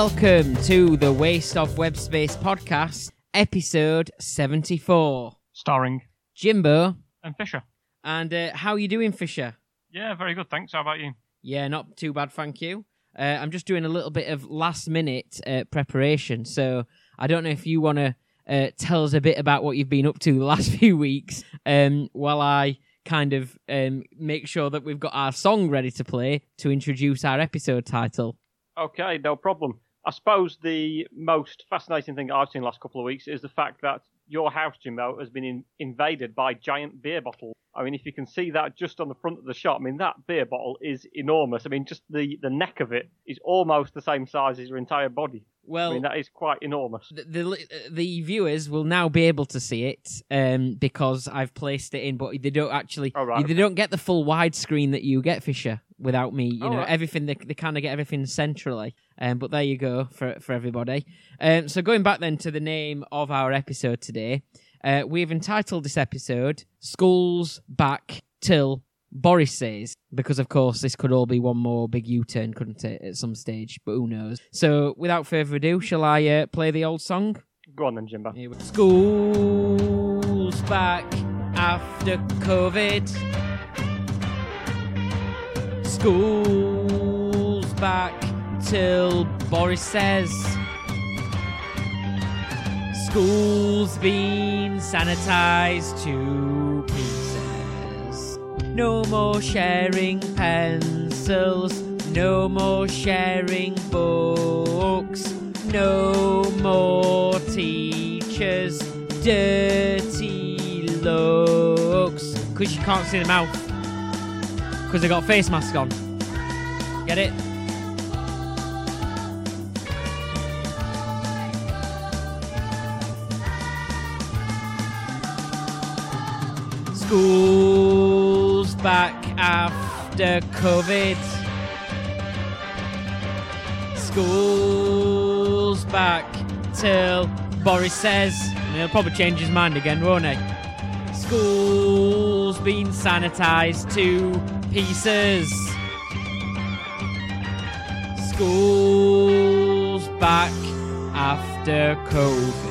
Hello, welcome to the Waste of Web Space podcast, episode 74. starring Jimbo, and Fisher. and uh, how are you doing, Fisher? Yeah, very good. Thanks. How about you? Yeah, not too bad, thank you. Uh, I'm just doing a little bit of last minute uh, preparation, so I don't know if you want to uh, tell us a bit about what you've been up to the last few weeks um, while I kind of um, make sure that we've got our song ready to play to introduce our episode title. Okay, no problem. I suppose the most fascinating thing I've seen the last couple of weeks is the fact that your house, Jimbo, has been in, invaded by giant beer bottles. I mean, if you can see that just on the front of the shop, I mean, that beer bottle is enormous. I mean, just the, the neck of it is almost the same size as your entire body. Well, I mean, that is quite enormous. the, the the viewers will now be able to see it um, because I've placed it in, but they don't actually Oh, right, they don't get the full widescreen that you get, Fisher, without me. You Oh, know, right. everything they, they kind of get everything centrally. Um, but there you go for for everybody. Um, so going back then to the name of our episode today, uh, we've entitled this episode "Schools Back Till." Boris says, because of course this could all be one more big U-turn, couldn't it, at some stage? But who knows? So, without further ado, shall I uh, play the old song? Go on then, Jimbo. Here we- School's back after COVID. School's back till Boris says. School's been sanitized to pieces. No more sharing pencils. No more sharing books. No more teachers. Dirty looks. Because you can't see the mouth. Because they got face mask on. Get it? School's back after COVID. School's back till Boris says, and he'll probably change his mind again, won't he? School's been sanitized to pieces. School's back after COVID.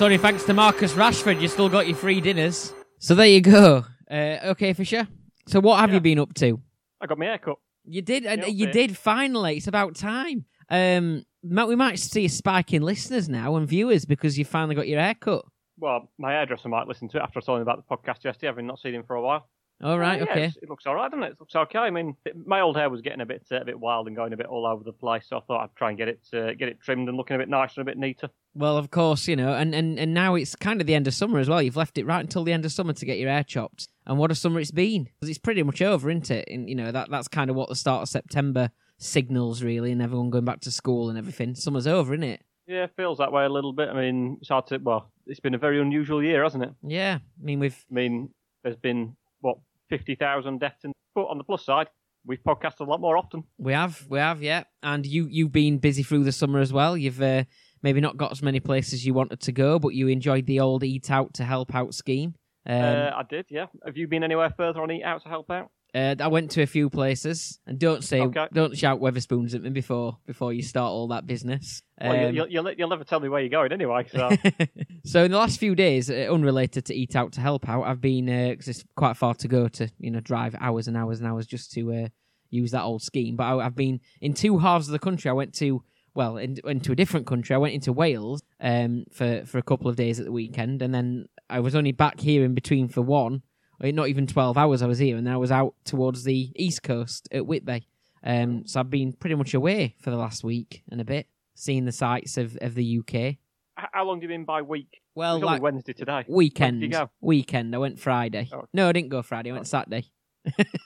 Woo! Sorry, thanks to Marcus Rashford, you still got your free dinners. So there you go. Uh, okay, Fisher. So what have Yeah. you been up to? I got my hair cut. You did. uh, you okay. did. Finally, it's about time. Um, might- we might see a spike in listeners now and viewers because you finally got your hair cut. Well, my hairdresser might listen to it after I told him about the podcast yesterday, having not seen him for a while. All right. Yeah, okay. It looks all right, doesn't it? It looks okay. I mean, it- my old hair was getting a bit uh, a bit wild and going a bit all over the place, so I thought I'd try and get it uh, get it trimmed and looking a bit nicer and a bit neater. Well, of course, you know, and, and, and now it's kind of the end of summer as well. You've left it right until the end of summer to get your hair chopped. And what a summer it's been. 'Cause it's pretty much over, isn't it? And, you know, that that's kind of what the start of September signals, really, and everyone going back to school and everything. Summer's over, isn't it? Yeah, it feels that way a little bit. I mean, it's hard to. Well, it's been a very unusual year, hasn't it? Yeah. I mean, we've. I mean, there's been what fifty thousand deaths, in, but on the plus side, we've podcasted a lot more often. We have, we have, yeah. And you, you've been busy through the summer as well. You've uh, maybe not got as many places you wanted to go, but you enjoyed the old eat out to help out scheme. Um, uh, I did, yeah. Have you been anywhere further on Eat Out to help out? Uh, I went to a few places, and don't say, Okay. don't shout Wetherspoons at me before before you start all that business. Well, Um, you'll, you'll, you'll never tell me where you're going anyway. So so in the last few days, uh, unrelated to eat out to help out, I've been because it's quite far to go to you know drive hours and hours and hours just to uh, use that old scheme. But I, I've been in two halves of the country. I went to well in, into a different country. I went into Wales um, for for a couple of days at the weekend, and then I was only back here in between for one. Well, Not even twelve hours I was here, and then I was out towards the east coast at Whitby. Um, so I've been pretty much away for the last week and a bit, seeing the sights of, of the UK. How long have you been by week? Well, it's like Wednesday today. weekend. Did you go? Weekend. I went Friday. Oh. No, I didn't go Friday. I went Saturday.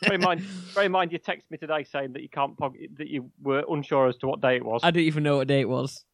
bear in mind, bear in mind, you texted me today saying that you can't pog- that you were unsure as to what day it was. I didn't even know what day it was.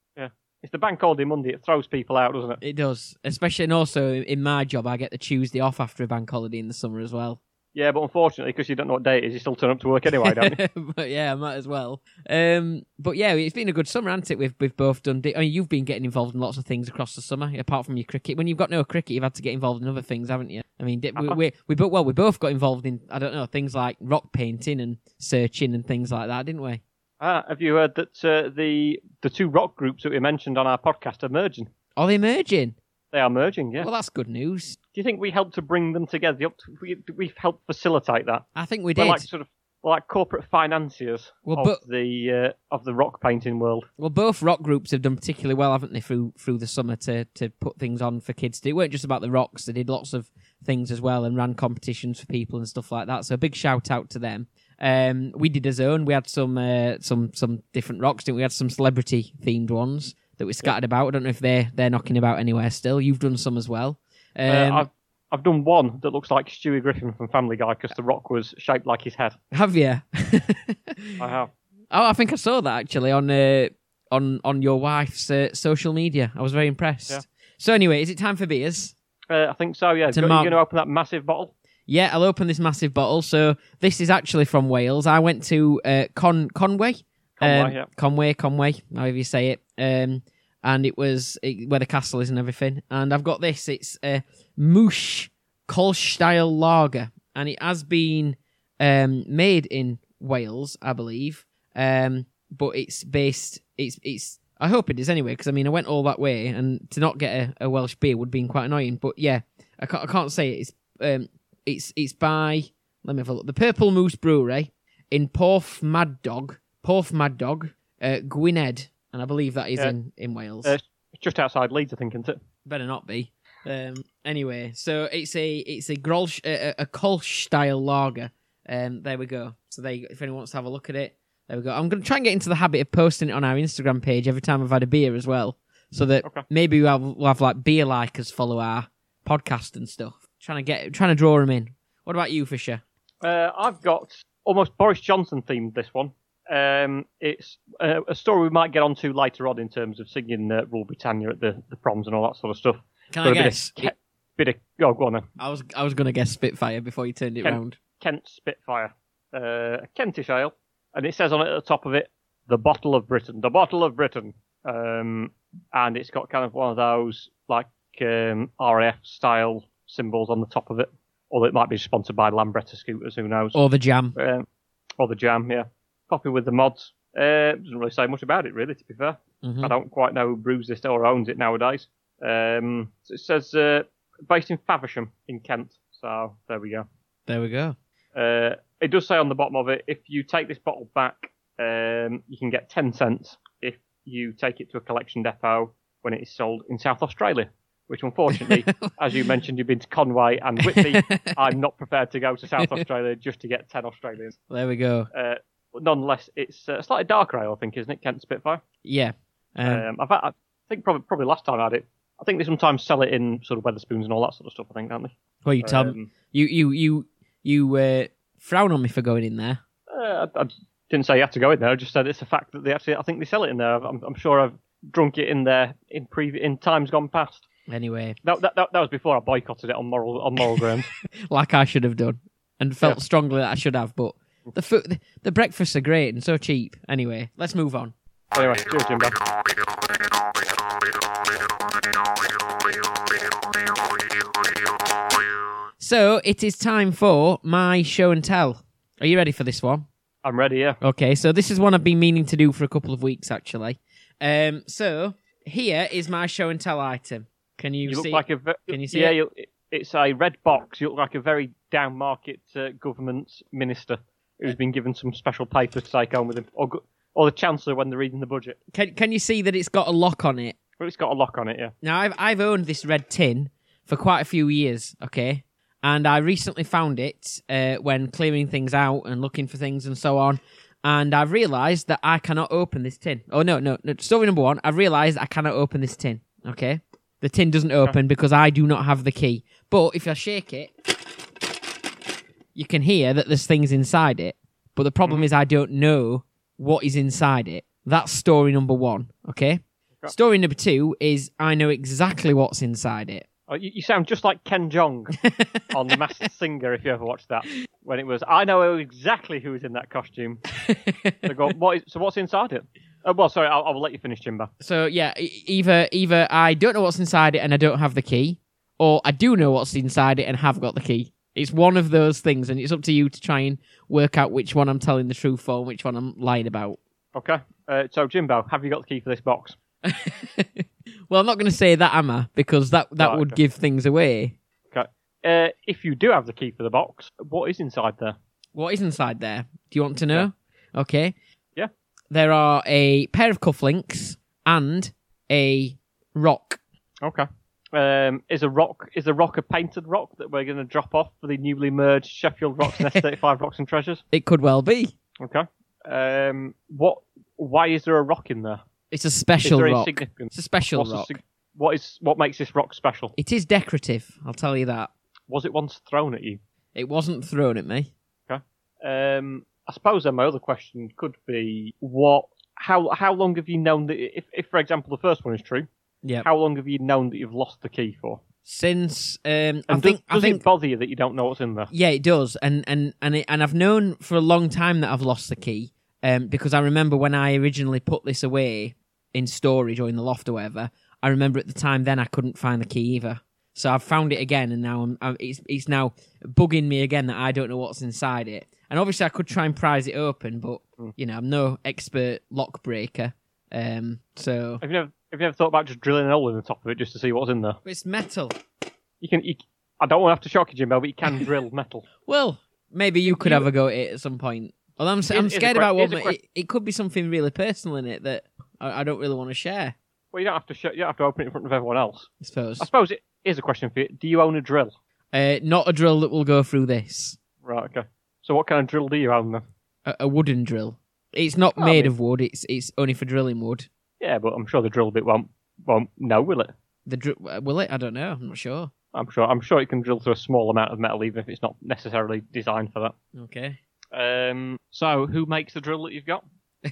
It's the bank holiday Monday. It throws people out, doesn't it? It does, especially and also in my job, I get the Tuesday off after a bank holiday in the summer as well. Yeah, but unfortunately, because you don't know what day it is, you still turn up to work anyway, don't you? but yeah, I might as well. Um, but yeah, it's been a good summer, hasn't it? We've we've both done. I mean, you've been getting involved in lots of things across the summer, apart from your cricket. When you've got no cricket, you've had to get involved in other things, haven't you? I mean, we we, we both well, we both got involved in I don't know things like rock painting and searching and things like that, didn't we? Ah, have you heard that uh, the the two rock groups that we mentioned on our podcast are merging? Are they merging? They are merging, yeah. Well, that's good news. Do you think we helped to bring them together? We, we've helped facilitate that. I think we We're did. like sort of we're like corporate financiers Well, of but- the uh, of the rock painting world. Well, both rock groups have done particularly well, haven't they, through through the summer to to put things on for kids. It weren't just about the rocks; they did lots of things as well and ran competitions for people and stuff like that. So a big shout out to them. Um, we did a zone. We had some uh, some some different rocks. Didn't we? we had some celebrity themed ones that we scattered about. I don't know if they're they're knocking about anywhere still. You've done some as well. Um, uh, I've I've done one that looks like Stewie Griffin from Family Guy because the rock was shaped like his head. have you? I have. Oh, I think I saw that actually on uh, on on your wife's uh, social media. I was very impressed. Yeah. So anyway, is it time for beers? Uh, I think so. Yeah. You going to open that massive bottle? Yeah, I'll open this massive bottle. So this is actually from Wales. I went to uh, Con Conway, Conway, Um, yeah. Conway, Conway, however you say it. Um, and it was it, where the castle is and everything. And I've got this. It's a Moosh Kolstyle Lager, and it has been um, made in Wales, I believe. Um, but it's based. It's it's. I hope it is anyway, because I mean, I went all that way, and to not get a, a Welsh beer would have been quite annoying. But yeah, I can't, I can't say it. It's um, it's it's by let me have a look. The Purple Moose Brewery in Porthmadog, Porth Mad Dog, uh, Gwynedd, and I believe that is Yeah. in in Wales. Uh, it's just outside Leeds, I think, isn't it? Better not be. Um, anyway, so it's a it's a Grolsch, a, a Kolsch style lager. Um, there we go. So they, if anyone wants to have a look at it, there we go. I'm going to try and get into the habit of posting it on our Instagram page every time I've had a beer as well, so that Okay. maybe we'll have, we'll have like beer likers follow our podcast and stuff. Trying to get trying to draw them in. What about you, Fisher? Uh, I've got almost Boris Johnson themed this one. Um, it's uh, a story we might get onto later on in terms of singing uh, Rule Britannia at the, the proms and all that sort of stuff. Can I a bit of guess? Bit of oh, go on then. I was I was going to guess Spitfire before you turned it Ken- round. Kent Spitfire, uh, a Kentish ale, and it says on it at the top of it, "The bottle of Britain, the bottle of Britain," um, and it's got kind of one of those like um, RAF style symbols on the top of it, or it might be sponsored by Lambretta scooters, who knows? Or the jam. um, or the jam, yeah. Copy with the mods. Uh, doesn't really say much about it, really. To be fair, Mhm. I don't quite know who brews this or owns it nowadays. Um, so it says uh, based in Faversham in Kent. So there we go. There we go. Uh, it does say on the bottom of it, if you take this bottle back, um, you can get ten cents if you take it to a collection depot when it is sold in South Australia. Which, unfortunately, as you mentioned, you've been to Conway and Whitby. I'm not prepared to go to South Australia just to get ten Australians. There we go. Uh, but nonetheless, it's uh, slightly darker ale, I think, isn't it? Kent Spitfire. Yeah. Um, Um, I've had, I think probably probably last time I had it. I think they sometimes sell it in sort of Wetherspoons and all that sort of stuff. I think, don't they? well, you tell Um, you you you you uh, frown on me for going in there. uh, I, I didn't say you had to go in there. I just said it's a fact that they actually. I think they sell it in there. I'm, I'm sure I've drunk it in there in previ- in times gone past. Anyway, That, that, that, that was before I boycotted it on moral on moral grounds. like I should have done, and felt Yeah. strongly that I should have. But the food, the, the breakfasts are great and so cheap. Anyway, let's move on. anyway, cheers, Jimbo. So it is time for my show and tell. Are you ready for this one? I'm ready. Yeah. Okay, so this is one I've been meaning to do for a couple of weeks actually. Um, so here is my show and tell item. Can you, You look see? like a. Ve- Can you see yeah, it? It's a red box. You look like a very down market uh, government minister who's been given some special papers to take home with him, or or the chancellor when they're reading the budget. can Can you see that it's got a lock on it? Well, it's got a lock on it. Yeah. Now I've I've owned this red tin for quite a few years, okay, and I recently found it uh, when clearing things out and looking for things and so on, and I've realised that I cannot open this tin. Oh no, no, no! Story number one: I've realised I cannot open this tin. Okay, the tin doesn't open because I do not have the key. But if I shake it, you can hear that there's things inside it. But the problem mm. is I don't know what is inside it. That's story number one. Okay. Story number two is I know exactly what's inside it. Oh, you, you sound just like Ken Jeong on The Masked Singer. If you ever watched that, when it was, I know exactly who was in that costume. They go, what is, so what's inside it? Uh, well, sorry, I'll, I'll let you finish, Jimbo. so yeah, e- either either I don't know what's inside it and I don't have the key, or I do know what's inside it and have got the key. It's one of those things, and it's up to you to try and work out which one I'm telling the truth for and which one I'm lying about. Okay. Uh, so Jimbo, have you got the key for this box? well, I'm not going to say that, am I? Because that that Right, would okay. give things away. Uh, if you do have the key for the box, what is inside there? What is inside there? Do you want to know? Okay. There are a pair of cufflinks and a rock. Okay. Um, is a rock is a rock a painted rock that we're going to drop off for the newly merged Sheffield Rocks and S35 Rocks and Treasures? It could well be. Okay. Um, what? Why is there a rock in there? It's a special rock. It's a special What's rock. sig- what is what makes this rock special? It is decorative. I'll tell you that. Was it once thrown at you? It wasn't thrown at me. Okay. Um, I suppose then my other question could be what? How how long have you known that? If, if for example the first one is true, Yeah. how long have you known that you've lost the key for? Since um, And I does, think I does think it bother you that you don't know what's in there? Yeah, it does, and and and it, and I've known for a long time that I've lost the key, um, because I remember when I originally put this away in storage or in the loft or whatever. I remember at the time then I couldn't find the key either, so I've found it again, and now I'm, I'm it's it's now bugging me again that I don't know what's inside it. And obviously I could try and prise it open, but Mm. you know I'm no expert lock breaker, um, so Have you never have you ever thought about just drilling a hole in the top of it just to see what's in there? it's metal. You can. You, I don't want to have to shock you, Jimbo, but you can drill metal. Well, maybe you could have a go at it at some point. Well, I'm, I'm Here's- here's a scared about what a ma- que- it, it could be something really personal in it that I, I don't really want to share. Well, you don't have to. Sh- you don't have to open it in front of everyone else. I suppose. I suppose it is a question for you. Do you own a drill? Uh, not a drill that will go through this. Right. Okay. So what kind of drill do you own then? A, a wooden drill. It's not Oh, I made mean- of wood. It's it's only for drilling wood. Yeah, but I'm sure the drill bit won't won't know, will it? The dr- uh, will it? I don't know. I'm not sure. I'm sure. I'm sure it can drill through a small amount of metal, even if it's not necessarily designed for that. Okay. Um. So who makes the drill that you've got?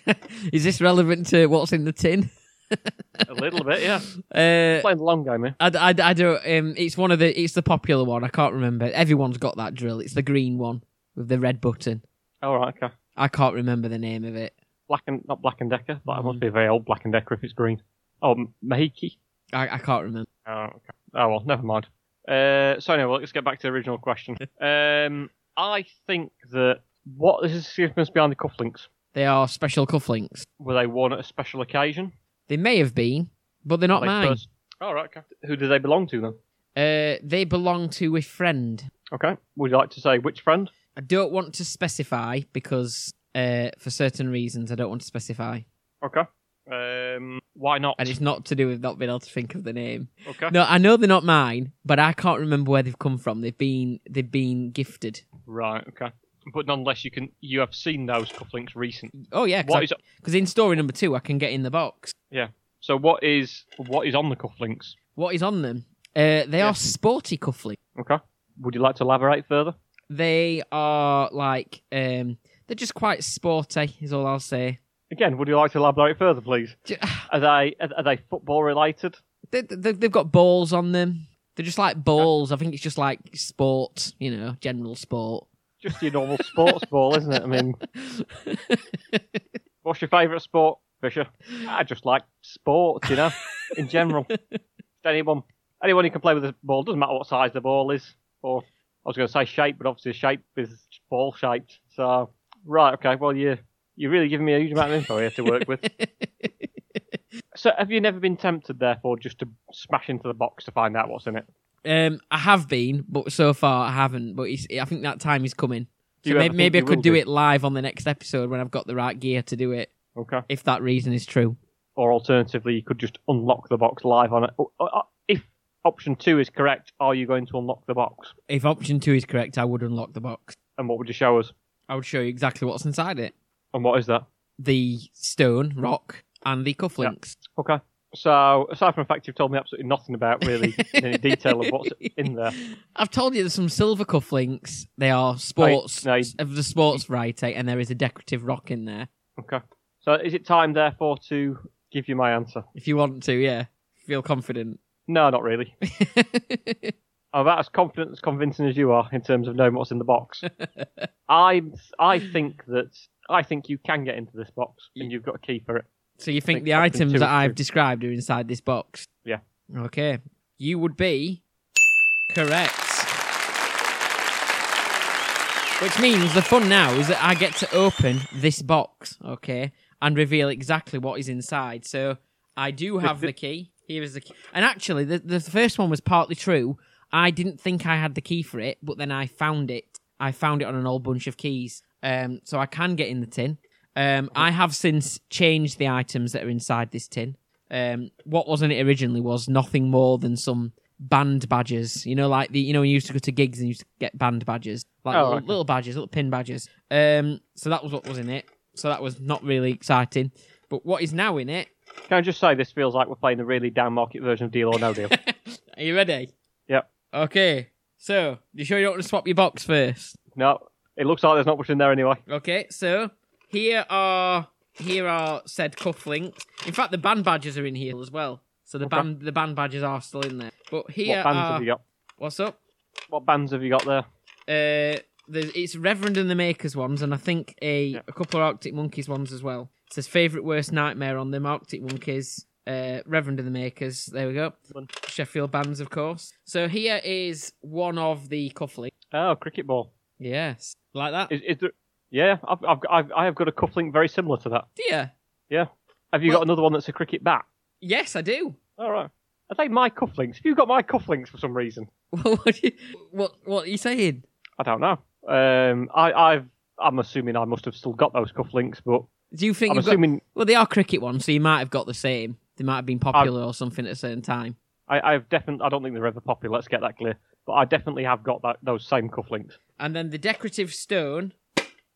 Is this relevant to what's in the tin? A little bit, yeah. Uh, Playing the long game here. I, I, I don't. Um, it's one of the. It's the popular one. I can't remember. Everyone's got that drill. It's the green one with the red button. All right. Okay. I can't remember the name of it. Black and not Black and Decker. but Mm. must be a very old Black and Decker if it's green. Oh, Mahiki. I, I can't remember. Oh, okay. Oh well, never mind. Uh, so anyway, let's get back to the original question. um, I think that what is the significance behind the cufflinks? They are special cufflinks. Were they worn at a special occasion? They may have been, but they're not they mine. first- Oh, right. Okay. Who do they belong to then? Uh, they belong to a friend. Okay. Would you like to say which friend? I don't want to specify because, uh, for certain reasons, I don't want to specify, Okay. Um, why not? and it's not to do with not being able to think of the name. Okay. No, I know they're not mine, but I can't remember where they've come from. They've been they've been gifted. Right. Okay. But nonetheless, you can you have seen those cufflinks recent. Oh yeah, because in story number two, I can get in the box. Yeah. So? What is what is on the cufflinks? What is on them? Uh, they Yeah. are sporty cufflinks. Okay. Would you like to elaborate further? They are like um, they're just quite sporty. Is all I'll say. Again, would you like to elaborate further, please? Are they are, are they football related? They, they, they've got balls on them. They're just like balls. I think it's just like sport, you know, general sport. Just your normal sports ball, isn't it? I mean, what's your favourite sport, Fisher? I just like sports, you know, in general. Anyone, anyone who can play with a ball doesn't matter what size the ball is, or I was going to say shape, but obviously shape is ball shaped. So, right, okay. Well, you you're really giving me a huge amount of info here to work with. So, have you never been tempted, therefore, just to smash into the box to find out what's in it? Um, I have been, but so far I haven't. But I think that time is coming. So maybe, maybe I could do it live on the next episode when I've got the right gear to do it. Okay. If that reason is true. or alternatively, you could just unlock the box live on it. Oh, oh, oh, If option two is correct, are you going to unlock the box? If option two is correct, I would unlock the box. And what would you show us? I would show you exactly what's inside it: And what is that? the stone, rock, and the cufflinks. Okay. So, aside from the fact you've told me absolutely nothing about really in any detail of what's in there, I've told you there's some silver cufflinks. They are sports no, you- of the sports variety, and there is a decorative rock in there. okay. So, is it time therefore to give you my answer? If you want to, yeah, feel confident. No, not really. I'm about as confident as convincing as you are in terms of knowing what's in the box. I I think that I think you can get into this box and you've got a key for it. So you think think the items that I've described are inside this box? Yeah. Okay. You would be correct. Which means the fun now is that I get to open this box, okay? and reveal exactly what is inside. So I do have the key. Here is the key. And actually, the, the first one was partly true. I didn't think I had the key for it, but then I found it. I found it on an old bunch of keys. Um, so I can get in the tin. Um, I have since changed the items that are inside this tin. Um, what wasn't it originally was nothing more than some band badges. You know, like the you know you used to go to gigs and you used to get band badges, like Oh, little, okay. little badges, little pin badges. Um, so that was what was in it. So that was not really exciting. But what is now in it? Can I just say this feels like we're playing a really down market version of Deal or No Deal? Are you ready? Yep. Okay. So, you sure you don't want to swap your box first? no, it looks like there's not much in there anyway. Okay. So here are here are said cufflinks. In fact, the band badges are in here as well. So the Okay. band the band badges are still in there. But here what bands are have you got? what's up? What bands have you got there? Uh, there's, it's Reverend and the Makers ones, and I think a Yeah. a couple of Arctic Monkeys ones as well. It says favorite worst nightmare on them. Arctic Monkeys, uh, Reverend and the Makers. There we go. One. Sheffield bands, of course. So here is one of the cufflinks. Oh, cricket ball. Yes, like that. Is, is there? Yeah, I've, I've, I've, I have got a cufflink very similar to that. yeah. Yeah. Have you Well- got another one that's a cricket bat? Yes, I do. All right. Are they my cufflinks? Have you got my cufflinks for some reason? what, do you- what what are you saying? I don't know. Um, I, I've, I'm assuming I must have still got those cufflinks, but Do you think I'm you've got? assuming Well, they are cricket ones, so you might have got the same. They might have been popular or something at a certain time. I, I've definitely. I don't think they're ever popular. Let's get that clear. But I definitely have got that those same cufflinks. And then the decorative stone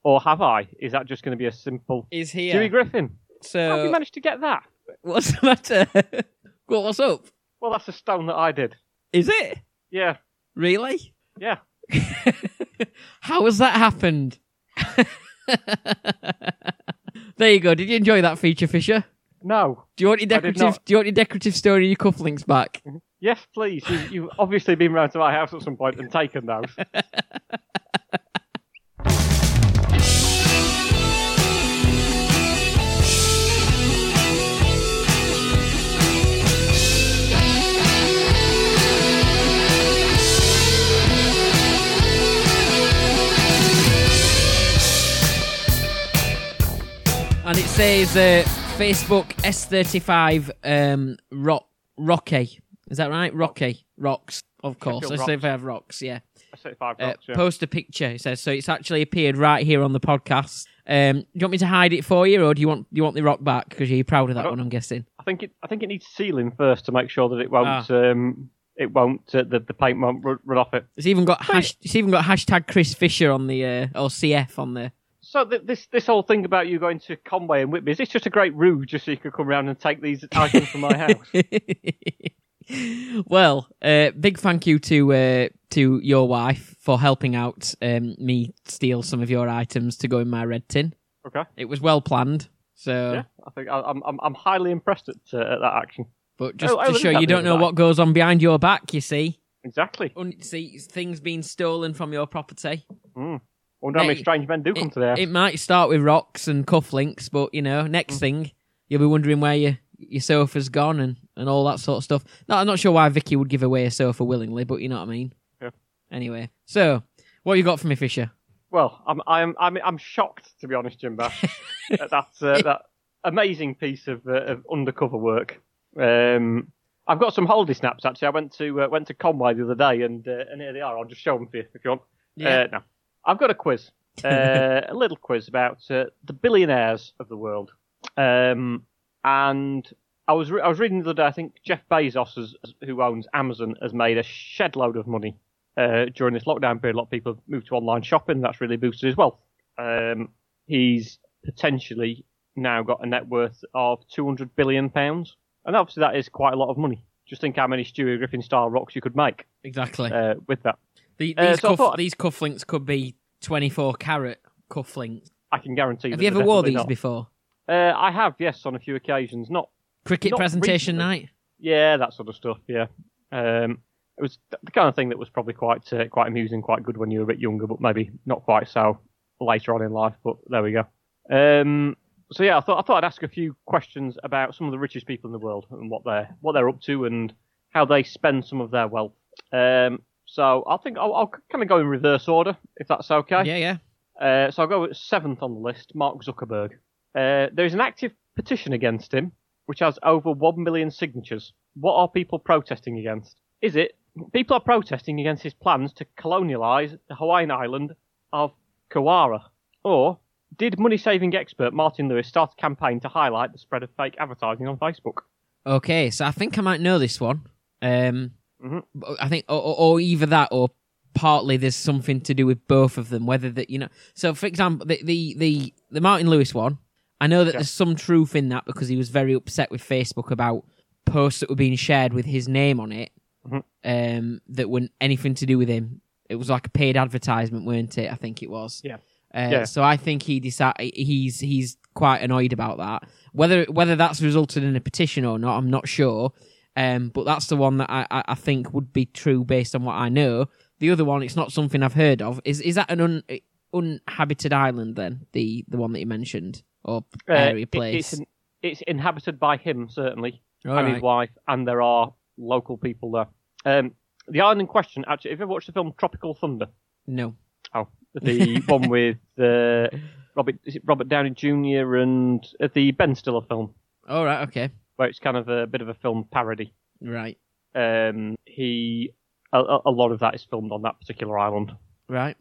Or have I? Is that just going to be a simple is here. Griffin? So How have you managed to get that? what's the matter? What- what's up? Well, that's a stone that I did. Is it Yeah, really? yeah. How has that happened? there you go. Did you enjoy that feature, Fisher? No. Do you want your decorative? Do you want your decorative story and your cufflinks back? Mm-hmm. Yes, please. You, you've obviously been round to my house at some point and taken those. Says uh, Facebook S35 um, rock Rocky. Is that right? Rocky rocks, of course. Sheffield S35 rocks. Yeah. I say five Uh, rocks, yeah. Post a picture. It says so. It's actually appeared right here on the podcast. Um, do you want me to hide it for you, or do you want do you want the rock back because you're proud of that one? I'm guessing. I think it. I think it needs sealing first to make sure that it won't. Um, it won't. Uh, the, the paint won't run, run off it. It's even got hash, it's even got hashtag Chris Fisher on the uh, or CF on there. So th- this this whole thing about you going to Conway and Whitby is this just a great ruse just so you could come round and take these items from my house? well, uh, big thank you to uh, to your wife for helping out um, me steal some of your items to go in my red tin. Okay. It was well planned. So, Yeah, I think I, I'm I'm I'm highly impressed at uh, at that action. but just Oh, I to show you don't know what goes on behind your back, you see. Exactly. Un- see things being stolen from your property. Mm. Wonder how many strange men do come to the house. It might start with rocks and cufflinks, but you know, Mm. next thing you'll be wondering where your your sofa's gone and, and all that sort of stuff. No, I'm not sure why Vicky would give away a sofa willingly, but you know what I mean. Yeah. Anyway, so what you got for me, Fisher? Well, I'm I'm I'm I'm shocked to be honest, Jim Bash, at that uh, that amazing piece of uh, of undercover work. Um, I've got some holiday snaps actually. I went to uh, went to Conway the other day, and uh, and here they are. I'll just show them for you if you want. Uh, no, I've got a quiz, uh, a little quiz about uh, the billionaires of the world. Um, and I was re- I was reading the other day. I think Jeff Bezos, has, who owns Amazon, has made a shed load of money uh, during this lockdown period. A lot of people have moved to online shopping. That's really boosted his wealth. Um, he's potentially now got a net worth of 200 billion pounds, and obviously that is quite a lot of money. Just think how many Stewie Griffin style rocks you could make exactly. uh, with that. The- uh, these, so cuff, these cufflinks could be 24 carat cufflinks. I can guarantee. Have you ever wore these not. before? Uh, I have, yes, on a few occasions. Not, Cricket Not presentation recently. night. yeah, that sort of stuff. Yeah, um, it was the kind of thing that was probably quite, uh, quite amusing, quite good when you were a bit younger, but maybe not quite so later on in life. But there we go. Um, so yeah, I thought I thought I'd ask a few questions about some of the richest people in the world and what they're what they're up to and how they spend some of their wealth. Um, so I think I'll, I'll kind of go in reverse order if that's okay. Yeah, yeah. Uh, so I'll go with seventh on the list, Mark Zuckerberg. Uh, there is an active petition against him, which has over 1 million signatures. What are people protesting against? Is it people are protesting against his plans to colonialise the Hawaiian island of Kauai? Or did money saving expert Martin Lewis start a campaign to highlight the spread of fake advertising on Facebook? Okay, so I think I might know this one. Um, Mhm. I think, or, or either that, or partly there's something to do with both of them. Whether that you know, so for example, the the the, the Martin Lewis one, I know that Yeah. there's some truth in that because he was very upset with Facebook about posts that were being shared with his name on it, Mhm. um, that weren't anything to do with him. It was like a paid advertisement, weren't it? I think it was. Yeah. Uh, Yeah. So I think he decided he's he's quite annoyed about that. Whether whether that's resulted in a petition or not, I'm not sure. Um, but that's the one that I, I, I think would be true based on what I know. The other one, it's not something I've heard of. Is is that an un, uninhabited island then? The the one that you mentioned or Uh, area it- place? it's, in- it's inhabited by him, certainly, All and right. his wife, and there are local people there. Um, the island in question, actually, have you ever watched the film Tropical Thunder? No. Oh, the one with uh, Robert is it Robert Downey Jr. and uh, the Ben Stiller film, All right. Okay. Where it's kind of a bit of a film parody. Right. Um, he a, a- lot of that is filmed on that particular island, Right.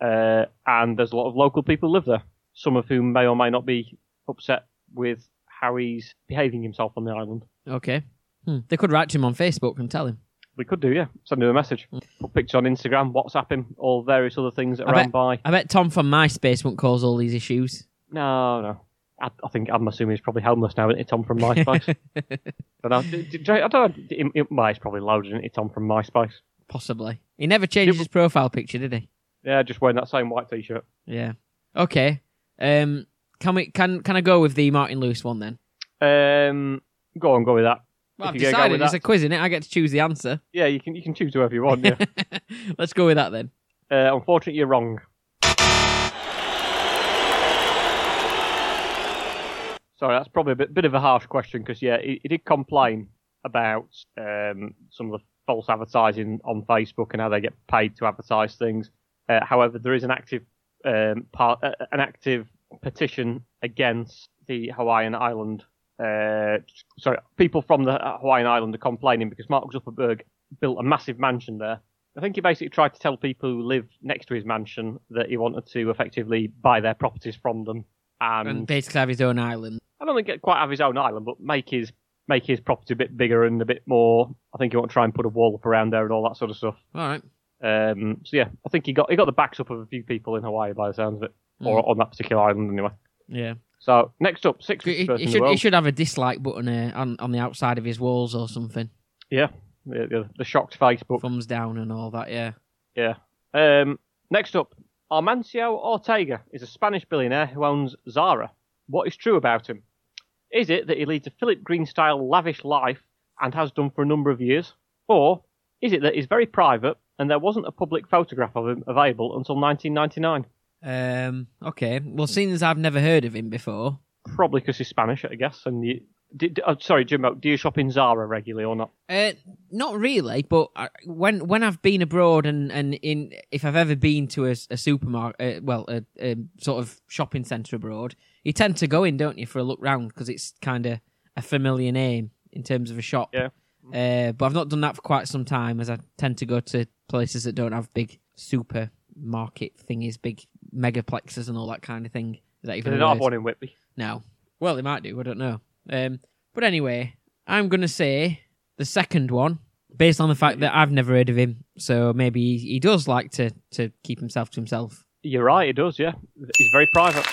uh, and there's a lot of local people who live there. Some of whom may or may not be upset with how he's behaving himself on the island. Okay. Hmm. They could write to him on Facebook and tell him. We could do, yeah. Send him a message. Put picture on Instagram, WhatsApp him, all various other things that I are bet- by. I bet Tom from MySpace won't cause all these issues. No, no. I, I think I'm assuming he's probably homeless now, isn't he, Tom from MySpace? D- d- I don't know. It, it, well, he's probably loaded, isn't he, Tom from MySpace? Possibly. He never changed his profile picture, did he? Yeah, just wearing that same white t-shirt. Yeah. Okay. Um. Can we? Can Can I go with the Martin Lewis one then? Um, go on, go with that. Well, I've you're gonna go decided it's that- a quiz, is it? I get to choose the answer. Yeah, you can you can choose whoever you want. Yeah. Let's go with that then. uh, unfortunately, you're wrong. Sorry, that's probably a bit, bit of a harsh question because yeah, he, he did complain about um, some of the false advertising on Facebook and how they get paid to advertise things. Uh, however, there is an active um, part, uh, an active petition against the Hawaiian island. Uh, sorry, people from the Hawaiian island are complaining because Mark Zuckerberg built a massive mansion there. I think he basically tried to tell people who live next to his mansion that he wanted to effectively buy their properties from them. And, And basically have his own island. I don't think he'd quite have his own island, but make his make his property a bit bigger and a bit more. I think he want to try and put a wall up around there and all that sort of stuff. All right. Um, so yeah, I think he got he got the backs up of a few people in Hawaii by the sounds of it, or Mm. on that particular island anyway. Yeah. So next up, sixth He, he should. He should have a dislike button uh, on on the outside of his walls or something. Yeah, the, the, the shocked Facebook. Thumbs down and all that. Yeah. Yeah. Um, next up, Amancio Ortega is a Spanish billionaire who owns Zara. What is true about him? Is it that he leads a Philip Green style lavish life and has done for a number of years? Or is it that he's very private and there wasn't a public photograph of him available until 1999? Um. Okay. Well, seeing as I've never heard of him before, Probably because he's Spanish, I guess. And you, did, oh, sorry, Jimbo, do you shop in Zara regularly or not? Uh, not really, but I, when when I've been abroad and, and in if I've ever been to a, a supermarket, uh, well, a, a sort of shopping centre abroad, you tend to go in, don't you, for a look round because it's kind of a familiar name in terms of a shop. Yeah. Uh, but I've not done that for quite some time, as I tend to go to places that don't have big supermarket thingies, big megaplexes and all that kind of thing. Is that They even don't have one in Whitby. No. Well, they might do. I don't know. Um, but anyway, I'm to say the second one, based on the fact that I've never heard of him. So maybe he, he does like to, to keep himself to himself. You're right, he does, yeah. He's very private.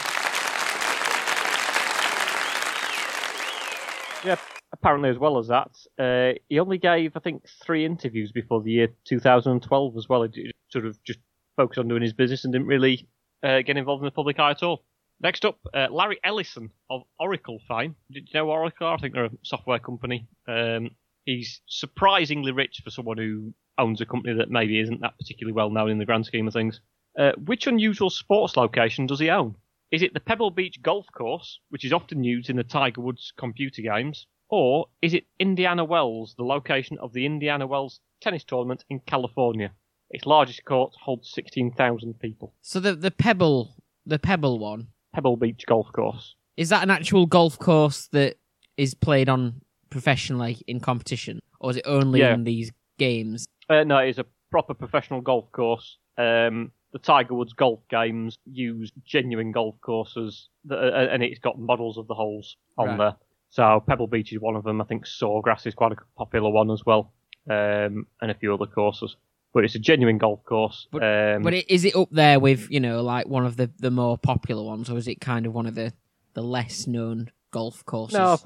Yeah, apparently, as well as that, uh, he only gave, I think, three interviews before the year 2012 as well. He sort of just focused on doing his business and didn't really uh, get involved in the public eye at all. Next up, uh, Larry Ellison of Oracle fame. Did you know Oracle? I think they're a software company. Um, he's surprisingly rich for someone who owns a company that maybe isn't that particularly well known in the grand scheme of things. Uh, which unusual sports location does he own? Is it the Pebble Beach Golf Course, which is often used in the Tiger Woods computer games? Or is it Indiana Wells, the location of the Indiana Wells tennis tournament in California? Its largest court holds 16,000 people. So the the Pebble the Pebble one Pebble Beach Golf Course. is that an actual golf course that is played on professionally in competition, or is it only Yeah. in these games? Uh, no, it is a proper professional golf course. Um, the Tiger Woods golf games use genuine golf courses, that, uh, and it's got models of the holes on Right. there. So Pebble Beach is one of them. I think Sawgrass is quite a popular one as well, um, and a few other courses. But it's a genuine golf course. But- um, But it, is it up there with you know like one of the the more popular ones, or is it kind of one of the the less known golf courses? No,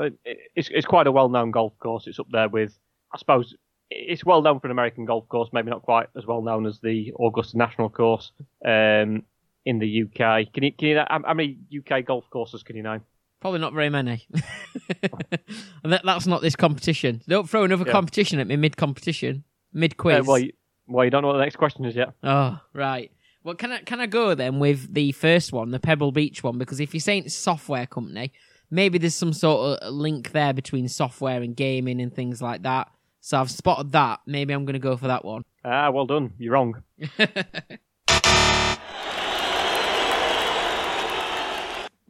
it's it's quite a well-known golf course. It's up there with, I suppose, it's well known for an American golf course. Maybe not quite as well known as the Augusta National Course um, in the UK. Can you can you how how many UK golf courses can you name? Probably not very many. and that, that's not this competition. Don't throw another Yeah. competition at me mid competition, mid Uh, quiz. well, you, well, you don't know what the next question is yet. Oh, right. Well, can I can I go then with the first one, the Pebble Beach one? Because if you're saying it's software company, maybe there's some sort of link there between software and gaming and things like that. So I've spotted that. Maybe I'm going to go for that one. Ah, well done. You're wrong.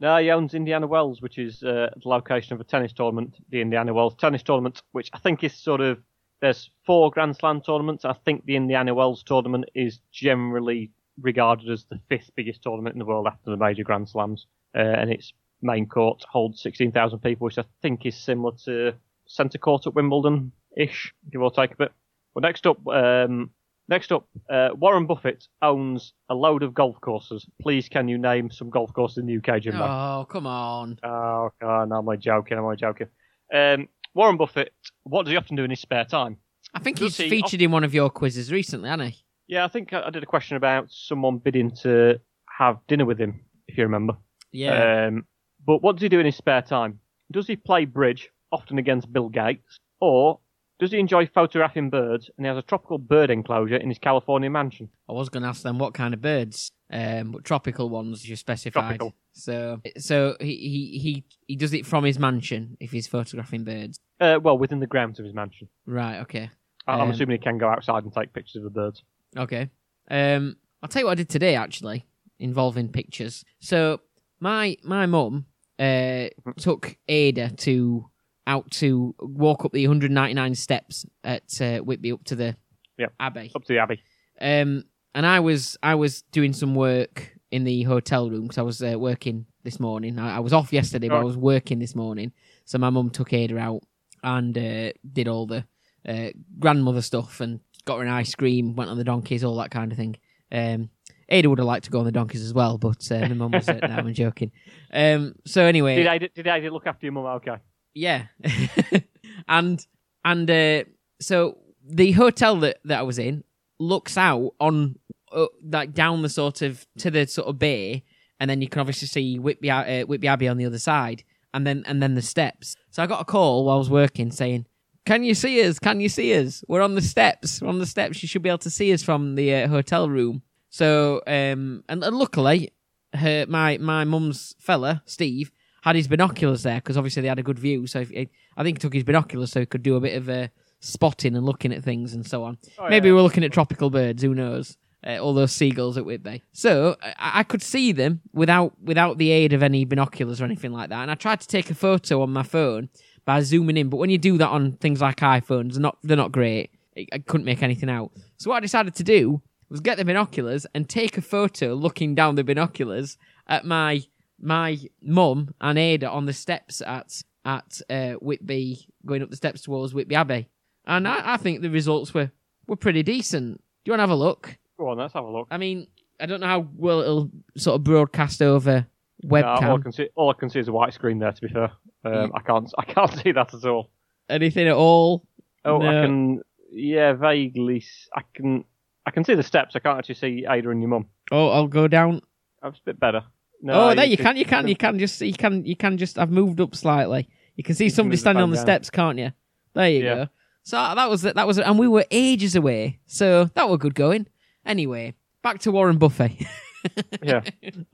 No, he owns Indiana Wells, which is uh, the location of a tennis tournament, the Indiana Wells tennis tournament, which I think is sort of there's four Grand Slam tournaments. I think the Indiana Wells tournament is generally regarded as the fifth biggest tournament in the world after the major Grand Slams, uh, and its main court holds 16,000 people, which I think is similar to centre court at Wimbledon ish, give or take a bit. Well, next up, um, next up, uh, Warren Buffett owns a load of golf courses. Please, can you name some golf courses in the UK, Jimbo? oh, come on. Oh, God, no, am I joking? Am I joking? Um, Warren Buffett, what does he often do in his spare time? I think Does he's he- featured in one of your quizzes recently, hasn't he? Yeah, I think I I did a question about someone bidding to have dinner with him, if you remember. Yeah. Um, but what does he do in his spare time? Does he play bridge, often against Bill Gates, or does he enjoy photographing birds and he has a tropical bird enclosure in his California mansion? I was going to ask them what kind of birds, um, but tropical ones you specified. Tropical. So, so he, he he he does it from his mansion if he's photographing birds. Uh, well, within the grounds of his mansion. Right. Okay. I- I'm Um, assuming he can go outside and take pictures of the birds. Okay. Um, I'll tell you what I did today actually, involving pictures. So my my mum uh took Ada to out to walk up the 199 steps at uh, Whitby up to the Yep. Abbey. Up to the Abbey. Um, and I was I was doing some work in the hotel room because I was uh, working this morning. I, I was off yesterday, but I was working this morning. So my mum took Ada out and uh, did all the uh, grandmother stuff and got her an ice cream, went on the donkeys, all that kind of thing. Um, Ada would have liked to go on the donkeys as well, but uh, my mum was. No, I'm joking. Um, so anyway, Did Ada, did Ada look after your mum? Okay. Yeah, and and uh, so the hotel that that I was in looks out on uh, like down the sort of to the sort of bay, and then you can obviously see Whitby uh, Whitby Abbey on the other side, and then and then the steps. So I got a call while I was working saying. Can you see us? Can you see us? We're on the steps. We're on the steps. You should be able to see us from the uh, hotel room. So, um, and, and luckily, her my my mum's fella Steve had his binoculars there because obviously they had a good view. So if, I think he took his binoculars so he could do a bit of uh, spotting and looking at things and so on. Oh, Maybe yeah. we're looking at tropical birds. Who knows? Uh, all those seagulls at Whitby. So I, I could see them without without the aid of any binoculars or anything like that. And I tried to take a photo on my phone by zooming in, but when you do that on things like iPhones, they're not they're not great. I I couldn't make anything out. So what I decided to do was get the binoculars and take a photo looking down the binoculars at my my mum and Ada on the steps at at uh, Whitby, going up the steps towards Whitby Abbey, and I, I think the results were were pretty decent. Do you want to have a look? Go on, let's have a look. I mean, I don't know how well it'll sort of broadcast over No, all, I webcam. can see, all I can see is a white screen there. To be fair, um. I can't I can't see that at all. Anything at all? Oh, No. I can. Yeah, vaguely. I can. I can see the steps. I can't actually see Ada and your mum. Oh, I'll go down. That's a bit better. No, oh, there you can- can, you can, you can just, you can, you can just. I've moved up slightly. You can see somebody standing on the down. steps, can't you? There you Yeah. go. So that was that was, and we were ages away. So that were good going. Anyway, back to Warren Buffett. Yeah.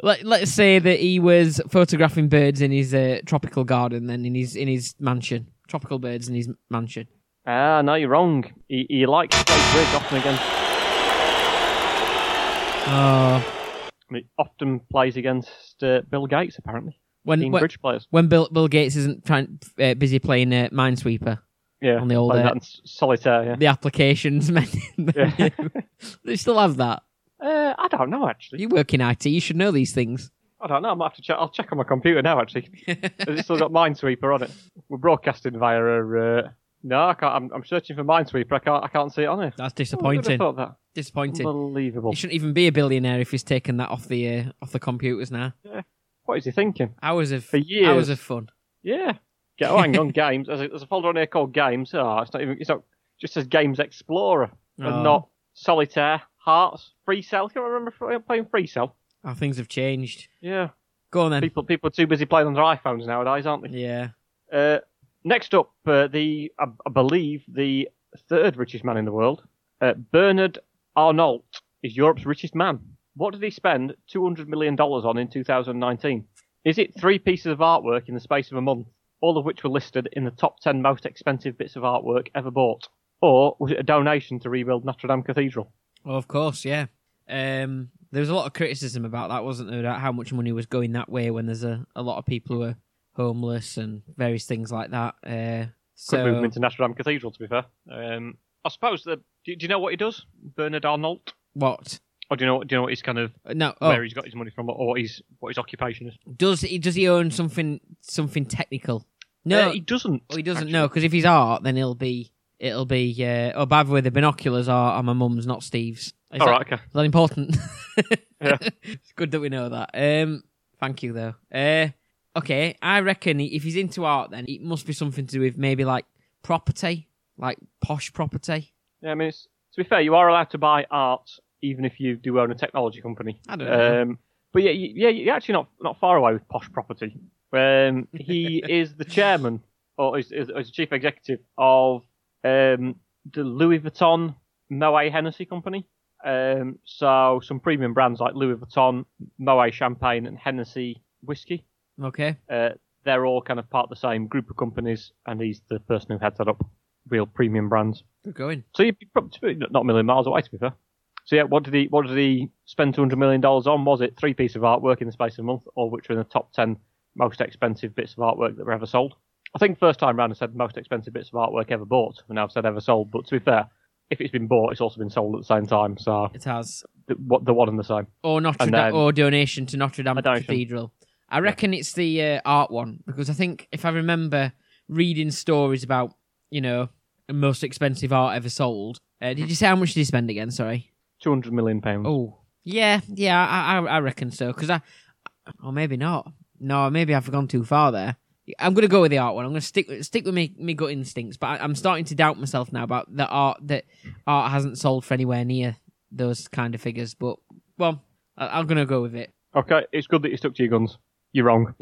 Let, let's say that he was photographing birds in his uh, tropical garden, then in his in his mansion. Tropical birds in his mansion. Ah, no, you're wrong. He, he likes to play bridge often against. Oh, often plays against uh, Bill Gates, apparently. when when, bridge players. when Bill Bill Gates isn't trying uh, busy playing uh, Minesweeper, Yeah, on the old, uh, solitaire. Yeah. the applications menu. Yeah. they still have that. Uh, I don't know actually. You work in IT, you should know these things. I don't know. I might have to check. I'll check on my computer now. Actually, has it still got Minesweeper on it? We're broadcasting via a. Uh... No, I can't. I'm, I'm searching for Minesweeper. I can't. I can't see it on here. That's disappointing. thought that? Disappointing. Unbelievable. He shouldn't even be a billionaire if he's taken that off the uh, off the computers now. Yeah. What is he thinking? Hours of For years. hours of fun. Yeah. Get, oh, hang on, games. There's a, there's a folder on here called games. Oh, it's not even. It's not. Just says Games Explorer Oh. and not Solitaire, Hearts, Free Cell. Can I remember playing Free Cell? How things have changed. Yeah. Go on then. People people are too busy playing on their iPhones nowadays, aren't they? Yeah. Uh, next up, uh, the I, believe the third richest man in the world, uh, Bernard Arnault, is Europe's richest man. What did he spend two hundred million dollars on in 2019? Is it three pieces of artwork in the space of a month, all of which were listed in the top ten most expensive bits of artwork ever bought, or was it a donation to rebuild Notre Dame Cathedral? Well, of course, yeah. Um, there was a lot of criticism about that, wasn't there? About how much money was going that way when there's a, a lot of people who are homeless and various things like that. Uh, Could move him into Notre Dame Cathedral, to be fair. Um, I suppose the. Do, do you know what he does, Bernard Arnault? what? Or do you know? Do you know what he's kind of No. Oh, where he's got his money from, or what his what his occupation is? does he does he own something something technical? No, Uh, he doesn't. well, he doesn't actually. know because if he's art, then he'll be it'll be. Uh, oh, by the way, the binoculars are, are my mum's, not Steve's. Is All that, right, okay. Is that important? Yeah. it's good that we know that. Um, thank you though. Uh, okay, I reckon if he's into art, then it must be something to do with maybe like property, like posh property. Yeah, I mean, it's, to be fair, you are allowed to buy art even if you do own a technology company. I don't know. Um, but yeah, you, yeah, you're actually not not far away with posh property. Um, he is the chairman or is, is, is chief executive of um, the Louis Vuitton Moet Hennessy company. Um, so some premium brands like Louis Vuitton, Moet Champagne, and Hennessy whiskey. Okay, Uh, they're all kind of part of the same group of companies, and he's the person who heads that up. Real premium brands. good going. So you'd be probably not a million miles away, to be fair. So yeah, what did he what did he spend two hundred million dollars on? Was it three pieces of artwork in the space of a month, all which were in the top ten most expensive bits of artwork that were ever sold? I think first time round I said most expensive bits of artwork ever bought, and now I've said ever sold. But to be fair, if it's been bought, it's also been sold at the same time. So It has the, what the one and the same. or Notre Dame then- or donation to Notre Dame. Cathedral. I reckon it's the uh, art one because I think if I remember reading stories about you know the most expensive art ever sold. Uh, did you say how much did he spend again? Sorry. Two hundred million pounds. Oh, yeah, yeah, I, I, I reckon so. Because I, or maybe not. No, maybe I've gone too far there. I'm gonna go with the art one. I'm gonna stick stick with me me gut instincts, but I, I'm starting to doubt myself now about the art that art hasn't sold for anywhere near those kind of figures. But well, I, I'm gonna go with it. Okay, it's good that you stuck to your guns. You're wrong.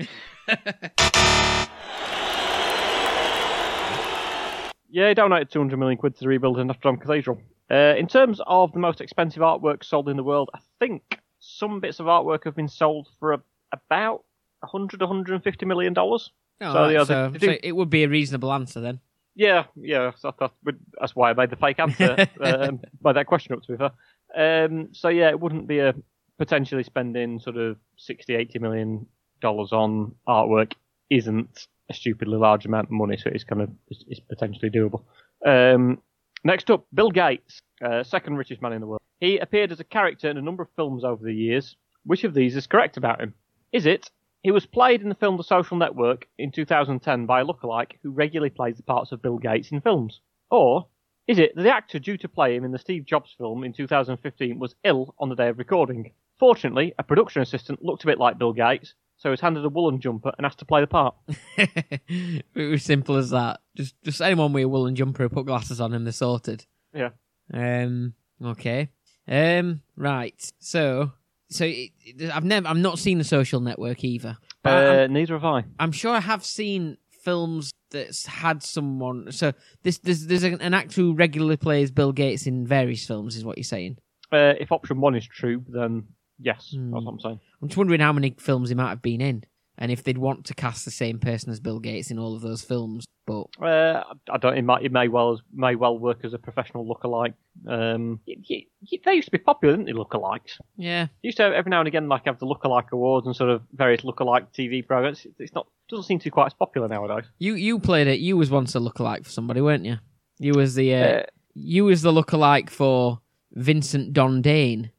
yeah, he donated 200 million quid to the rebuild of Notre Dame Cathedral. Uh, in terms of the most expensive artwork sold in the world, I think some bits of artwork have been sold for a, about 100, 150 million dollars. Oh, So, right, yeah, so, they- they so it would be a reasonable answer then. Yeah, yeah, so that's, that's why I made the fake answer um, by that question up to be fair. Um, so yeah, it wouldn't be a potentially spending sort of 60, 80 million dollars on artwork isn't a stupidly large amount of money, so it's kind of it's, it's potentially doable. Um, next up, Bill Gates, uh, second richest man in the world. He appeared as a character in a number of films over the years. Which of these is correct about him? Is it he was played in the film The Social Network in 2010 by a lookalike who regularly plays the parts of Bill Gates in films? Or is it that the actor due to play him in the Steve Jobs film in 2015 was ill on the day of recording? Fortunately, a production assistant looked a bit like Bill Gates, so he was handed a woolen jumper and asked to play the part. it was simple as that. Just just anyone with a woolen jumper who put glasses on him, they're sorted. Yeah. Um. Okay. Um. Right. So. So it, it- I've never. I've not seen the Social Network either. But Uh, neither have I. I'm sure I have seen films that's had someone. So this there's there's an, an actor who regularly plays Bill Gates in various films. Is what you're saying? Uh, if option one is true, then yes, Hmm. that's what I'm saying. I'm just wondering how many films he might have been in, and if they'd want to cast the same person as Bill Gates in all of those films. but Uh, I don't. It might. It may well may well work as a professional lookalike. Um, y y y they used to be popular, didn't they? Lookalikes. yeah, They used to have, every now and again like have the lookalike awards and sort of various lookalike TV programs. It's- It's not doesn't seem to be quite as popular nowadays. you you played it. You was once a lookalike for somebody, weren't you? You was the uh, Uh, you was the lookalike for Vincent Dondane.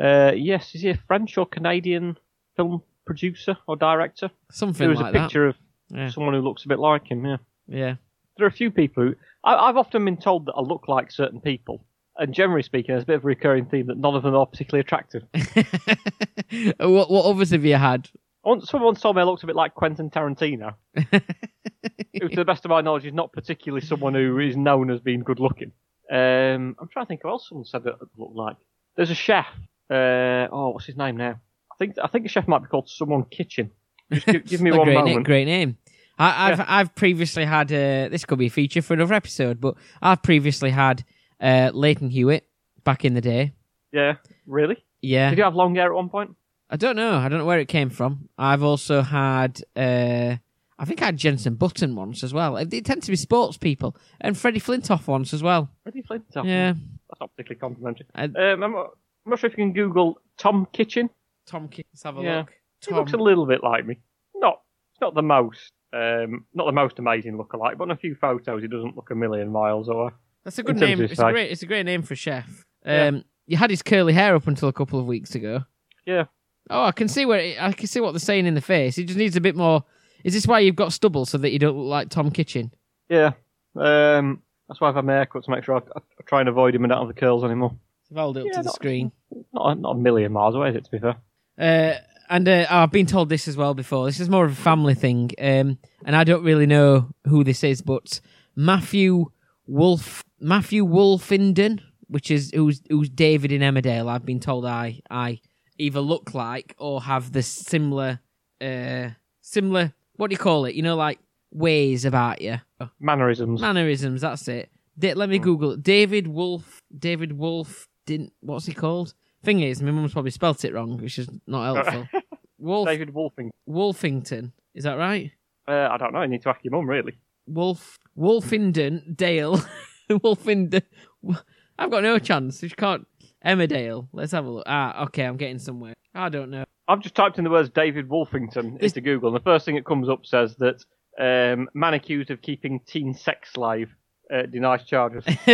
Uh, yes, is he a French or Canadian film producer or director? Something There was like a picture of. Yeah, someone who looks a bit like him. Yeah, yeah. there are a few people who I, I've often been told that I look like certain people. And generally speaking, there's a bit of a recurring theme that none of them are particularly attractive. what what others have you had? Once, someone told me I looked a bit like Quentin Tarantino, who, to the best of my knowledge, is not particularly someone who is known as being good looking. Um, I'm trying to think who else someone said that I looked like. There's a chef. Uh, oh, what's his name now? I think I think the chef might be called someone Kitchin. Just give, give me one great moment. name, great name. I, I've I've previously had uh, this could be a feature for another episode, but I've previously had uh, Lleyton Hewitt back in the day. Yeah, really? Yeah, Did you have long hair at one point? I don't know. I don't know where it came from. I've also had, uh, I think I had Jenson Button once as well. They tend to be sports people, and Freddie Flintoff once as well. Freddie Flintoff. Yeah, That's not particularly complimentary. I- Um, I'm, not, sure if you can Google Tom Kitchin. Tom. K- Let's have a Yeah. look. He looks a little bit like me. Not, it's not the most, um, not the most amazing lookalike, but on a few photos, he doesn't look a million miles away. That's a good name. It's a great. It's a great name for a chef. Yeah. Um, you had his curly hair up until a couple of weeks ago. Yeah. Oh, I can see where it, I can see what they're saying in the face. He just needs a bit more. Is this why you've got stubble so that you don't look like Tom Kitchin? Yeah. Um, that's why I've had my haircut to make sure I, I try and avoid him and don't have the curls anymore. I hold it up Yeah, to the not- screen. Not, a- not a million miles away, is it, to be fair? Uh, and uh, I've been told this as well before. This is more of a family thing, um, and I don't really know who this is, but Matthew Wolf, Matthew Wolfenden, which is who's who's David in Emmerdale. I've been told I I either look like or have the similar, uh, similar. What do you call it? You know, like ways about you, Mannerisms. mannerisms. That's it. Da- let me. Google it. David Wolf. David Wolf. Didn't. What's he called? Thing is, my mum's probably spelt it wrong, which is not helpful. Wolf David Wolfing. Wolfington. Is that right? Uh, I don't know. I need to ask your mum, really. Wolf Wolfinden Dale. Wolfinden. I've got no chance. You can't. Emmerdale. Let's have a look. Ah, okay. I'm getting somewhere. I don't know. I've just typed in the words David Wolfington into Google, and the first thing that comes up says that um, man accused of keeping teen sex slave uh, denies charges.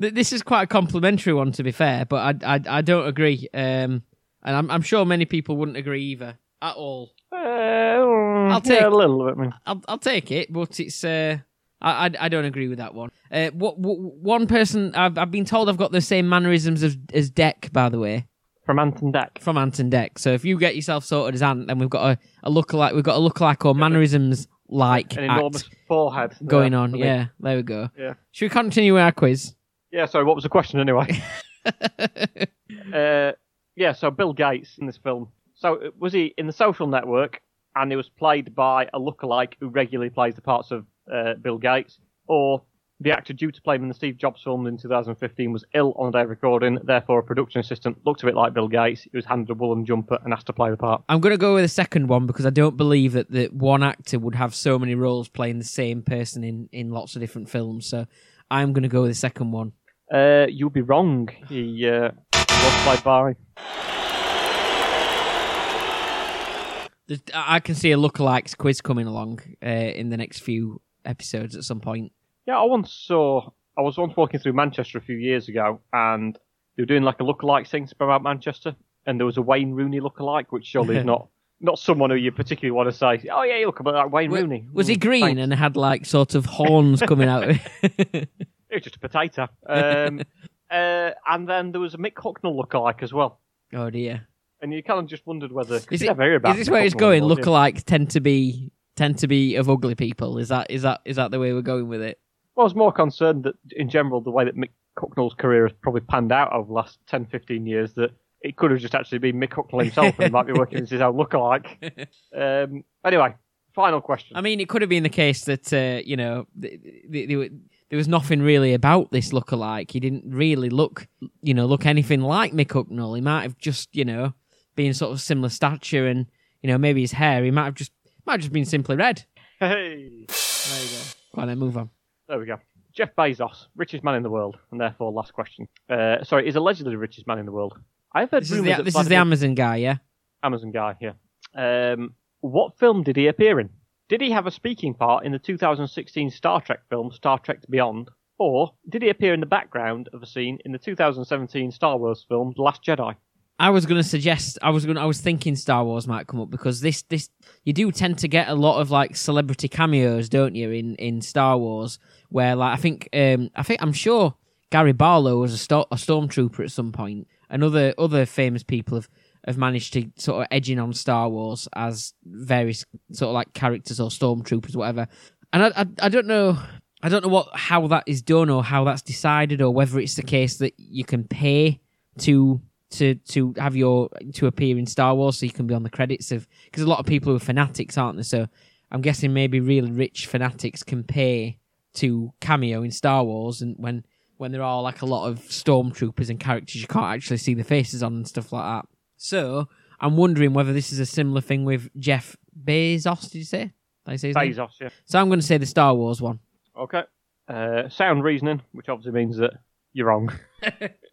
Th- this is quite a complimentary one, to be fair, but I I, I don't agree. Um, and I'm I'm sure many people wouldn't agree either at all. Uh, I'll take- a little bit. Man. I'll I'll take it, but it's uh, I, I I don't agree with that one. Uh, what, what one person I've I've been told I've got the same mannerisms as as Dec, by the way, From Ant and Dec. from Ant and Dec. So if you get yourself sorted as Ant, then we've got a a look like we've got a look like or mannerisms like An enormous forehead going there on. Yeah, there we go. Yeah. Should we continue with our quiz? Yeah. Sorry. What was the question anyway? uh, yeah. So Bill Gates in this film. So uh, was he in the Social Network, and he was played by a lookalike who regularly plays the parts of uh, Bill Gates, or the actor due to play him in the Steve Jobs film in 2015 was ill on the day of recording, therefore a production assistant looked a bit like Bill Gates. He was handed a woolen jumper and asked to play the part. I'm going to go with the second one because I don't believe that the one actor would have so many roles playing the same person in, in lots of different films. So I'm going to go with the second one. Uh, you'll be wrong. He uh, was played by. I can see a lookalikes quiz coming along uh, in the next few episodes at some point. Yeah, I once saw. I was once walking through Manchester a few years ago, and they were doing like a lookalike thing about Manchester, and there was a Wayne Rooney lookalike, which surely is not not someone who you particularly want to say, "Oh yeah, you look a bit like Wayne Wa- Rooney." Was he Mm, green thanks. and had like sort of horns coming out? Of It was just a potato. Um, uh, and then there was a Mick Hucknall lookalike as well, oh dear! and you kind of just wondered whether. Is, it, is this where it's going? anymore, do you? Lookalikes tend to be tend to be of ugly people. Is that is that is that the way we're going with it? Well, I was more concerned that, in general, the way that Mick Hucknall's career has probably panned out over the last 10, 15 years, that it could have just actually been Mick Hucknall himself and he might be working as his own lookalike. Um, anyway, final question. I mean, it could have been the case that uh, you know th- th- th- there was nothing really about this lookalike. He didn't really look, you know, look anything like Mick Hucknall. He might have just, you know, been sort of similar stature and you know maybe his hair. He might have just might have just been simply red. hey, there you go. Go on then, move on. There we go. Jeff Bezos, richest man in the world, and therefore last question. Uh, sorry, is allegedly the richest man in the world. I've heard This is rumours the, this is the Amazon guy, yeah? Amazon guy here. Um, what film did he appear in? Did he have a speaking part in the 2016 Star Trek film Star Trek Beyond, or did he appear in the background of a scene in the 2017 Star Wars film The Last Jedi? I was going to suggest I was going I was thinking Star Wars might come up because this this you do tend to get a lot of like celebrity cameos, don't you, in in Star Wars where like I think um I think I'm sure Gary Barlow was a, sto- a stormtrooper at some point, and other other famous people have have managed to sort of edge in on Star Wars as various sort of like characters or stormtroopers, whatever. And I, I I don't know I don't know what how that is done or how that's decided or whether it's the case that you can pay to to to have your to appear in Star Wars so you can be on the credits of because a lot of people who are fanatics aren't there so I'm guessing maybe really rich fanatics can pay to cameo in Star Wars and when when there are like a lot of stormtroopers and characters you can't actually see the faces on and stuff like that so I'm wondering whether this is a similar thing with Jeff Bezos did you say did I say? Bezos, yeah. so I'm going to say the Star Wars one Okay. Uh, sound reasoning, which obviously means that you're wrong.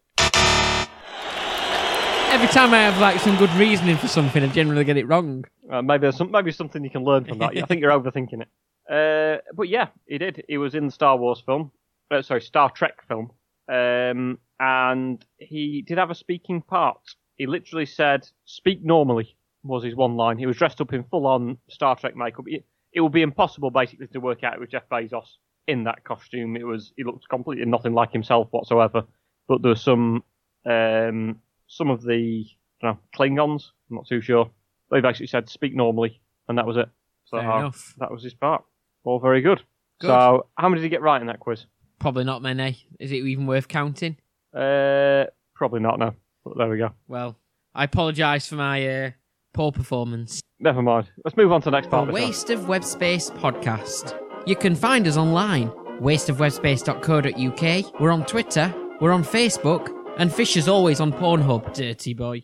every time I have like some good reasoning for something I generally get it wrong Uh, maybe there's some, maybe something you can learn from that. I think you're overthinking it. Uh, but yeah, he did. He was in the Star Wars film. Uh, sorry, Star Trek film. Um, and he did have a speaking part. He literally said, "Speak normally." Was his one line. He was dressed up in full-on Star Trek makeup. It, it would be impossible, basically, to work out with Jeff Bezos in that costume. It was. He looked completely nothing like himself whatsoever. But there was some, um, some of the I know, Klingons. I'm not too sure. They basically said speak normally, and that was it. So Fair uh, enough. that was his part. All very good. Good. So how many did he get right in that quiz? Probably not many. Is it even worth counting? Uh, probably not. No. But there we go. Well, I apologise for my uh, poor performance. Never mind. Let's move on to the next part. the. Waste of Web Space podcast. You can find us online, wasteofwebspace.co.uk. We're on Twitter, we're on Facebook, and Fish is always on Pornhub, dirty boy.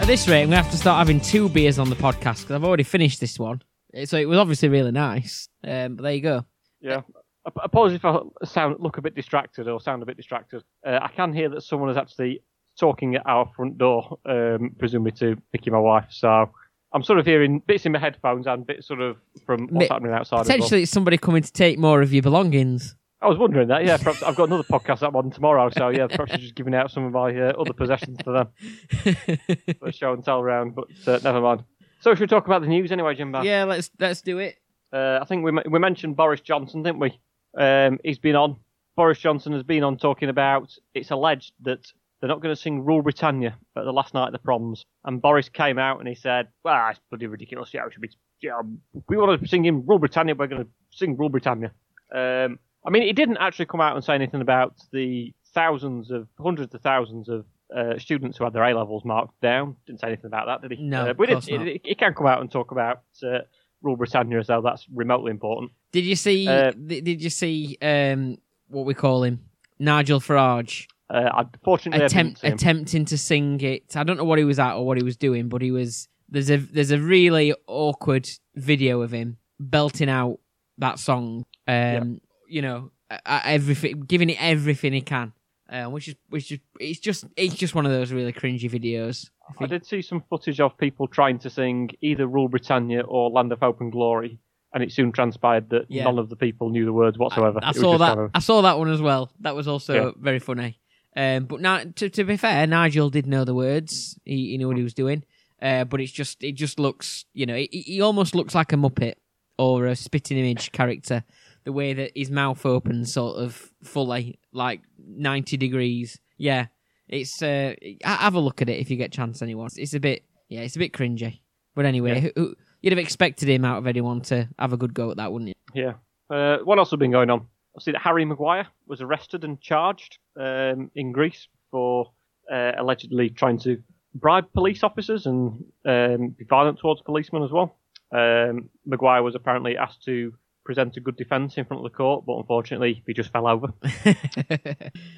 At this rate, I'm going to have to start having two beers on the podcast because I've already finished this one. Uh, So it was obviously really nice. Um, but there you go. Yeah. Ap- Apologies if I sound look a bit distracted or sound a bit distracted. Uh, I can hear that someone is actually talking at our front door, um, presumably to Vicky, my wife. So I'm sort of hearing bits in my headphones and bits sort of from what's happening outside. well. Potentially, it's somebody coming to take more of your belongings. I was wondering that. Yeah, perhaps I've got another podcast up on tomorrow, so yeah, perhaps I'm just giving out some of my uh, other possessions to them for a show and tell round. But uh, never mind. So should we talk about the news anyway, Jim? Bass? yeah, let's let's do it. Uh, I think we we mentioned Boris Johnson, didn't we? Um, he's been on. Boris Johnson has been on talking about. It's alleged that they're not going to sing "Rule Britannia" at the last night of the proms, and Boris came out and he said, "Well, it's bloody ridiculous. Yeah, we should be. Yeah, we want to sing in "Rule Britannia." We're going to sing "Rule Britannia." Um, I mean, he didn't actually come out and say anything about the thousands of, hundreds of thousands of uh, students who had their A levels marked down. Didn't say anything about that, did he? No, uh, of but he, did, he, he can come out and talk about uh, Rule Britannia as though that's remotely important. Did you see? Uh, th- did you see um, what we call him, Nigel Farage, Uh, I, fortunately, I attempt didn't see him. attempting to sing it? I don't know what he was at or what he was doing, but he was. There's a there's a really awkward video of him belting out that song. Um, you know, everything, giving it everything he can. Uh, which is which is it's just it's just one of those really cringy videos. I I did see some footage of people trying to sing either Rule Britannia or Land of Hope and Glory, and it soon transpired that Yeah. none of the people knew the words whatsoever. I was saw that. kind of- I saw that one as well. That was also Yeah. very funny. Um, but now, to, to be fair, Nigel did know the words. He, he knew what he was doing. Uh, but it's just, it just looks, you know, he, he almost looks like a Muppet or a spitting image character. The way that his mouth opens, sort of fully, like ninety degrees. Yeah, it's. Uh, have a look at it if you get a chance. Anyone, it's a bit, yeah, it's a bit cringy. But anyway, Yeah. who, who, you'd have expected him out of anyone to have a good go at that, wouldn't you? Yeah. Uh, what else has been going on? I see that Harry Maguire was arrested and charged um, in Greece for uh, allegedly trying to bribe police officers and um, be violent towards policemen as well. Um, Maguire was apparently asked to present a good defence in front of the court, but unfortunately he just fell over.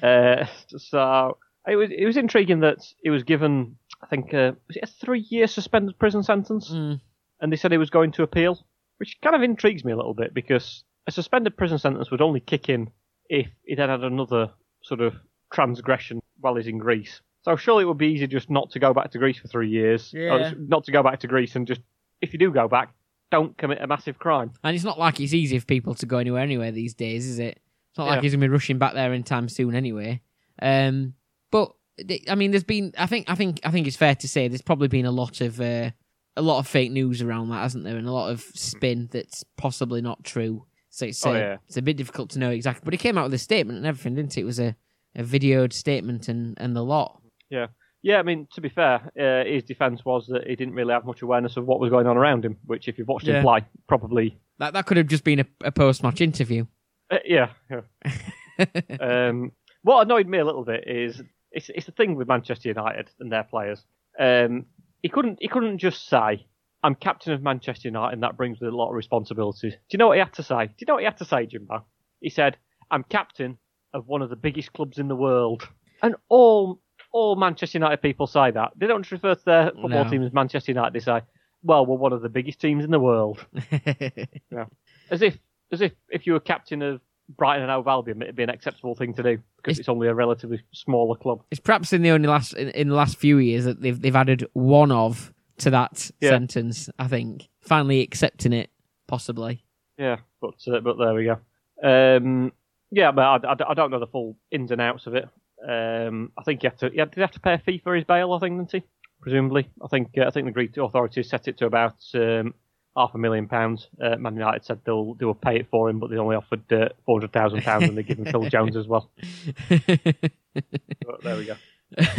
Uh, so it was it was intriguing that he was given, I think, uh, was it a three-year suspended prison sentence, Mm. and they said he was going to appeal, which kind of intrigues me a little bit because a suspended prison sentence would only kick in if he then had another sort of transgression while he's in Greece. So surely it would be easy just not to go back to Greece for three years, or Yeah. not to go back to Greece and just if you do go back, don't commit a massive crime. And it's not like it's easy for people to go anywhere anyway these days, is it? It's not like Yeah. he's gonna be rushing back there anytime soon anyway. Um, but I mean, there's been. I think. I think. I think it's fair to say there's probably been a lot of uh, a lot of fake news around that, hasn't there? And a lot of spin that's possibly not true. So it's Oh, uh, yeah. it's a bit difficult to know exactly. But he came out with a statement and everything, didn't it? It was a, a videoed statement and and the lot. Yeah, Yeah, I mean, to be fair, uh, his defence was that he didn't really have much awareness of what was going on around him, which, if you've watched Yeah. him play, probably. That that could have just been a, a post match interview. Uh, yeah. yeah. um, what annoyed me a little bit is it's, it's the thing with Manchester United and their players. Um, he couldn't he couldn't just say, "I'm captain of Manchester United," and that brings with it a lot of responsibilities. Do you know what he had to say? Do you know what he had to say, Jimbo? He said, "I'm captain of one of the biggest clubs in the world," and all all Manchester United people say that. They don't just refer to their football No. team as Manchester United. They say, "Well, we're one of the biggest teams in the world." yeah. as if as if if you were captain of Brighton and Hove Albion, it'd be an acceptable thing to do because It's- it's, only a relatively smaller club. it's perhaps in the only last in, in the last few years that they've they've added one of to that Yeah. sentence. I think finally accepting it, possibly. Yeah, but uh, but there we go. Um, yeah, but I, I, I don't know the full ins and outs of it. Um, I think you have to. Did he have to pay a fee for his bail? I think, didn't he? Presumably, I think uh, I think the Greek authorities set it to about um, half a million pounds. Uh, Man United said they'll they will pay it for him, but they only offered uh, four hundred thousand pounds, and they give him Phil Jones as well. But there we go.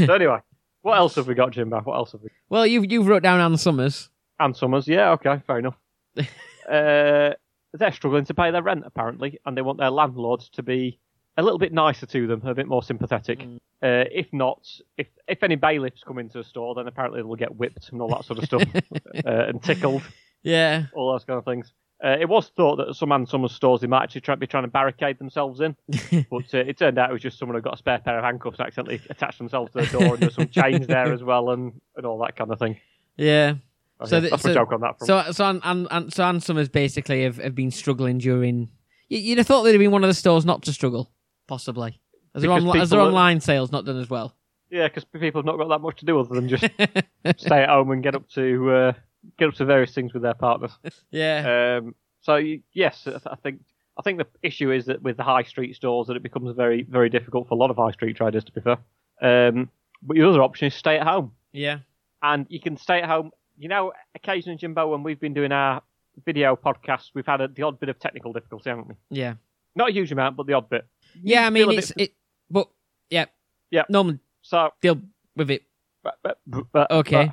So anyway, what else have we got, Jimbo? What else have we? well, you've you've wrote down Ann Summers. Ann Summers, yeah, okay, fair enough. uh, they're struggling to pay their rent apparently, and they want their landlords to be a little bit nicer to them, a bit more sympathetic. Mm. Uh, if not, if if any bailiffs come into the store, then apparently they'll get whipped and all that sort of stuff, uh, and tickled, Yeah, all those kind of things. Uh, it was thought that some Ann Summers stores they might actually try, be trying to barricade themselves in, but uh, it turned out it was just someone who got a spare pair of handcuffs and accidentally attached themselves to the door, and there's some chains there as well, and, and all that kind of thing. yeah. Okay, So the- that's so- my joke on that. From. So so Ann, Ann, Ann, so Ann Summers basically have, have been struggling during. You, you'd have thought they'd have been one of the stores not to struggle, possibly. As their, onli- as their are- online sales not done as well. Yeah, because people have not got that much to do other than just stay at home and get up to uh, get up to various things with their partners. yeah. Um, so yes, I think I think the issue is that with the high street stores that it becomes very very difficult for a lot of high street traders to be fair. Um, but your other option is stay at home, yeah. and you can stay at home. You know, occasionally, Jimbo, when we've been doing our video podcasts, we've had a, the odd bit of technical difficulty, haven't we? Yeah. Not a huge amount, but the odd bit. Yeah, I mean it's it but yeah. Yeah. Norman So, deal with it. but, but, but, Okay.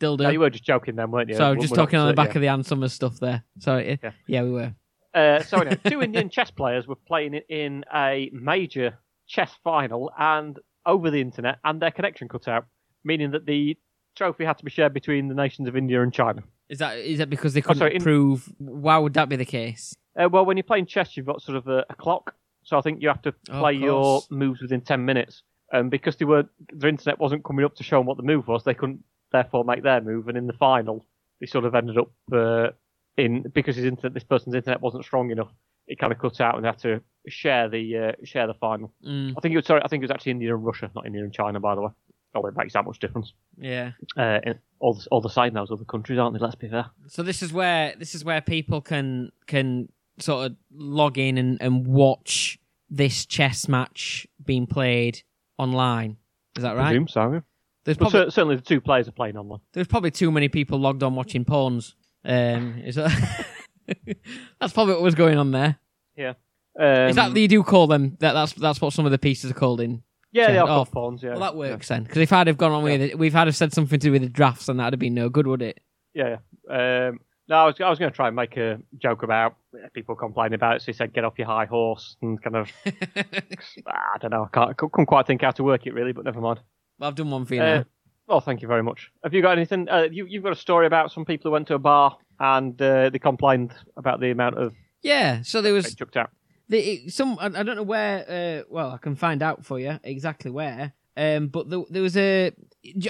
Dildo. no, you were just joking then, weren't you? so We're- just talking on the back yeah. of the Ann Summers stuff there. Sorry. Yeah. Yeah. yeah, we were. Uh, so anyway, two Indian chess players were playing it in a major chess final and over the internet, and their connection cut out, meaning that the trophy had to be shared between the nations of India and China. Is that is that because they couldn't Oh, sorry, in- prove why would that be the case? Uh, well, when you're playing chess, you've got sort of a, a clock, so I think you have to Oh, play your moves within ten minutes. And because they were, their internet wasn't coming up to show them what the move was, they couldn't therefore make their move. And in the final, they sort of ended up uh, in because his internet, this person's internet wasn't strong enough. It kind of cut out, and they had to share the uh, share the final. Mm, I think it was sorry. I think it was actually India and Russia, not India and China, by the way. Oh, it makes that much difference. yeah. Uh, all the all the side those other countries, aren't they? Let's be fair. So this is where this is where people can can sort of log in and, and watch this chess match being played online. Is that right? Presume so. Yeah. There's But probably cer- certainly the two players are playing online. there's probably too many people logged on watching porns. Um, is that that's probably what was going on there. Yeah. Um, is that you do call them that? That's that's what some of the pieces are called in. yeah, they are oh, pawns. Yeah, Well, that works then. Because if I'd have gone on with it, we've had have said something to do with the drafts, and that'd have been no good, would it? Yeah. yeah. Um, no, I was, I was going to try and make a joke about people complaining about it. So he said, "Get off your high horse," and kind of, I don't know, I can't, couldn't quite think how to work it really, but never mind. Well, I've done one for you Uh, now. well, thank you very much. Have you got anything? Uh, you, you've got a story about some people who went to a bar and uh, they complained about the amount of Yeah, so there was chucked out. the, it- some I, I don't know where. Uh, well, I can find out for you exactly where. Um, but there, there was a.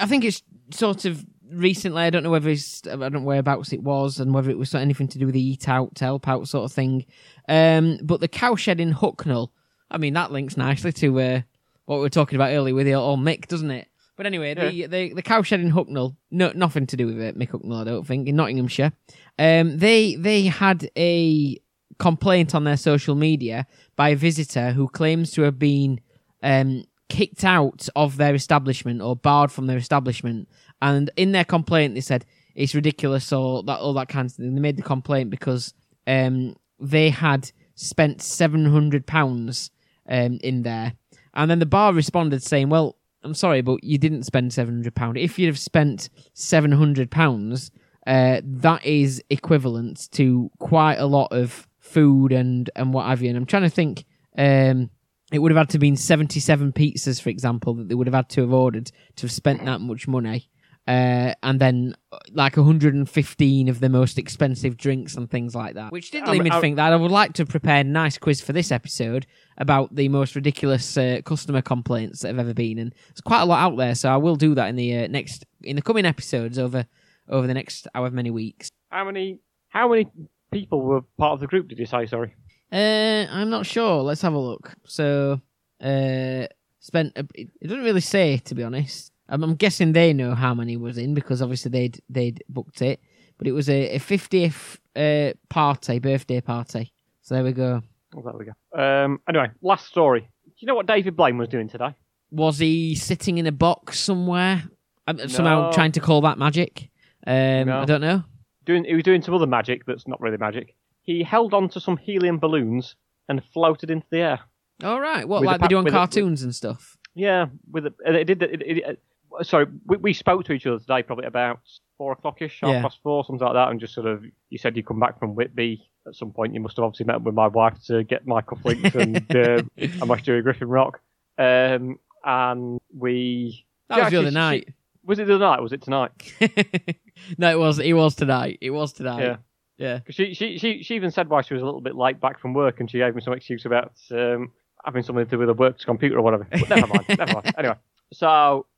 I think it's sort of recently. I don't know whether it's. I don't know whereabouts it was and whether it was anything to do with the eat out to help out sort of thing. Um, but the cowshed in Hucknall. I mean, that links nicely to uh, what we were talking about earlier with the old Mick, doesn't it? But anyway, the, the the cowshed in Hucknall, no, nothing to do with it, Mick Hucknall, I don't think, in Nottinghamshire. Um, they they had a complaint on their social media by a visitor who claims to have been um, kicked out of their establishment or barred from their establishment. And in their complaint, they said it's ridiculous or that all that kind of thing. They made the complaint because um, they had spent seven hundred pounds um, in there, and then the bar responded saying, "Well, I'm sorry, but you didn't spend seven hundred pound. If you'd have spent seven hundred pounds, uh, that is equivalent to quite a lot of food and and what have you. And I'm trying to think. Um, it would have had to have been 77 pizzas, for example, that they would have had to have ordered to have spent that much money. Uh, and then uh, like 115 of the most expensive drinks and things like that, which did lead me to think that I would like to prepare a nice quiz for this episode about the most ridiculous uh, customer complaints that have ever been, and there's quite a lot out there. So I will do that in the uh, next in the coming episodes over over the next however many weeks. How many how many people were part of the group? Did you say? Sorry. Uh, I'm not sure. Let's have a look. So, uh, spent. A, it it doesn't really say, to be honest. I'm, I'm guessing they know how many was in because obviously they'd they'd booked it. But it was a, a 50th uh, party, birthday party. So there we go. Oh, there we go. Um, anyway, last story. Do you know what David Blaine was doing today? Was he sitting in a box somewhere? I'm somehow trying to call that magic. Um, No. I don't know. Doing he was doing some other magic that's not really magic. He held on to some helium balloons and floated into the air. All right. What With a like they do on with a- cartoons and stuff? Yeah, with a, it did. It, it, sorry, we, we spoke to each other today, probably about four o'clockish, half Yeah. past four, something like that, and just sort of. You said you come back from Whitby at some point. You must have obviously met with my wife to get my cufflinks and uh, and watch Jerry Griffin rock. Um, and we. That Yeah, was the other she- night. Was it the other night? Was it tonight? no, it was. It was tonight. It was tonight. Yeah. Yeah. she, she, she, she even said why she was a little bit late back from work, and she gave me some excuse about um, having something to do with her work's computer or whatever. But never mind, never mind. Anyway, so she,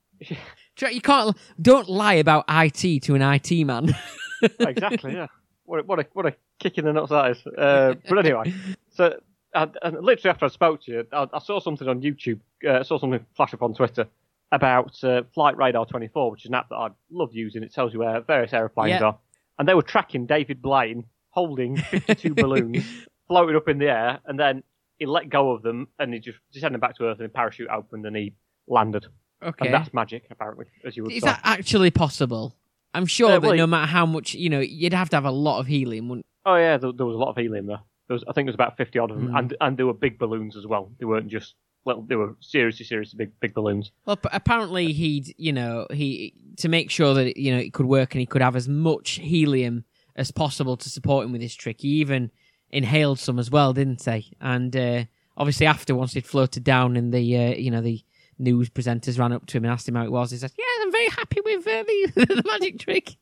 You can't. Don't lie about IT to an IT man. exactly, yeah. What a, what a what a kick in the nuts that is. Uh, but anyway, so and, and literally after I spoke to you, I, I saw something on YouTube. Uh, I saw something flash up on Twitter about uh, Flight Radar 24, which is an app that I love using. It tells you where various aeroplanes Yeah. are, and they were tracking David Blaine holding 52 balloons floating up in the air, and then he let go of them and he just descended back to Earth, and the parachute opened and he landed. Okay. And that's magic, apparently, as you would Is say. that actually possible? I'm sure Uh, that well, no matter how much, you know, you'd have to have a lot of helium. Wouldn't... Oh yeah, there, there was a lot of helium there. There was, I think there was about fifty odd of them, Hmm. and and there were big balloons as well. They weren't just little. They were seriously, seriously big, big balloons. Well, p- apparently he'd, you know, he to make sure that you know it could work and he could have as much helium as possible to support him with his trick. He even inhaled some as well, didn't he? And uh, obviously, after once he'd floated down, in the uh, you know the news presenters ran up to him and asked him how it was, he said, "Yeah, I'm very happy with uh, the, the magic trick."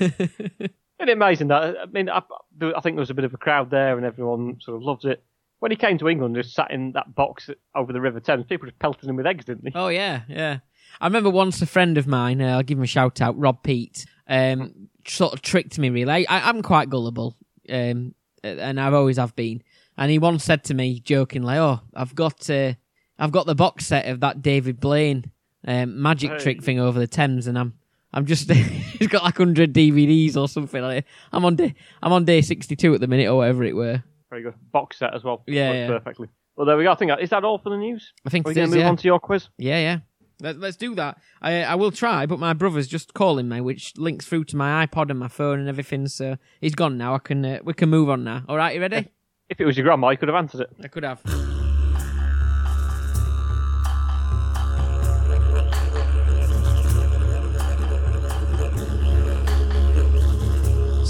Isn't it amazing that? I mean, I, I think there was a bit of a crowd there, and everyone sort of loved it. When he came to England, just sat in that box over the River Thames. People just pelted him with eggs, didn't they? Oh yeah, yeah. I remember once a friend of mine, uh, I'll give him a shout out, Rob Pete, um, sort of tricked me. Really, I, I'm quite gullible, um, and I've always have been. And he once said to me jokingly, "Oh, I've got, uh, I've got the box set of that David Blaine um, magic Hey. trick thing over the Thames, and I'm, I'm just, he's got like hundred DVDs or something like. I'm on day, I'm on day sixty two at the minute or whatever it were. Very good box set as well. Yeah, yeah. perfectly. Well, there we go. I think that, is that all for the news. I think Are we it going to move yeah. on to your quiz? Yeah, yeah. Let, let's do that. I I will try, but my brother's just calling me, which links through to my iPod and my phone and everything. So he's gone now. I can uh, we can move on now. All right, you ready? If it was your grandma, you could have answered it. I could have.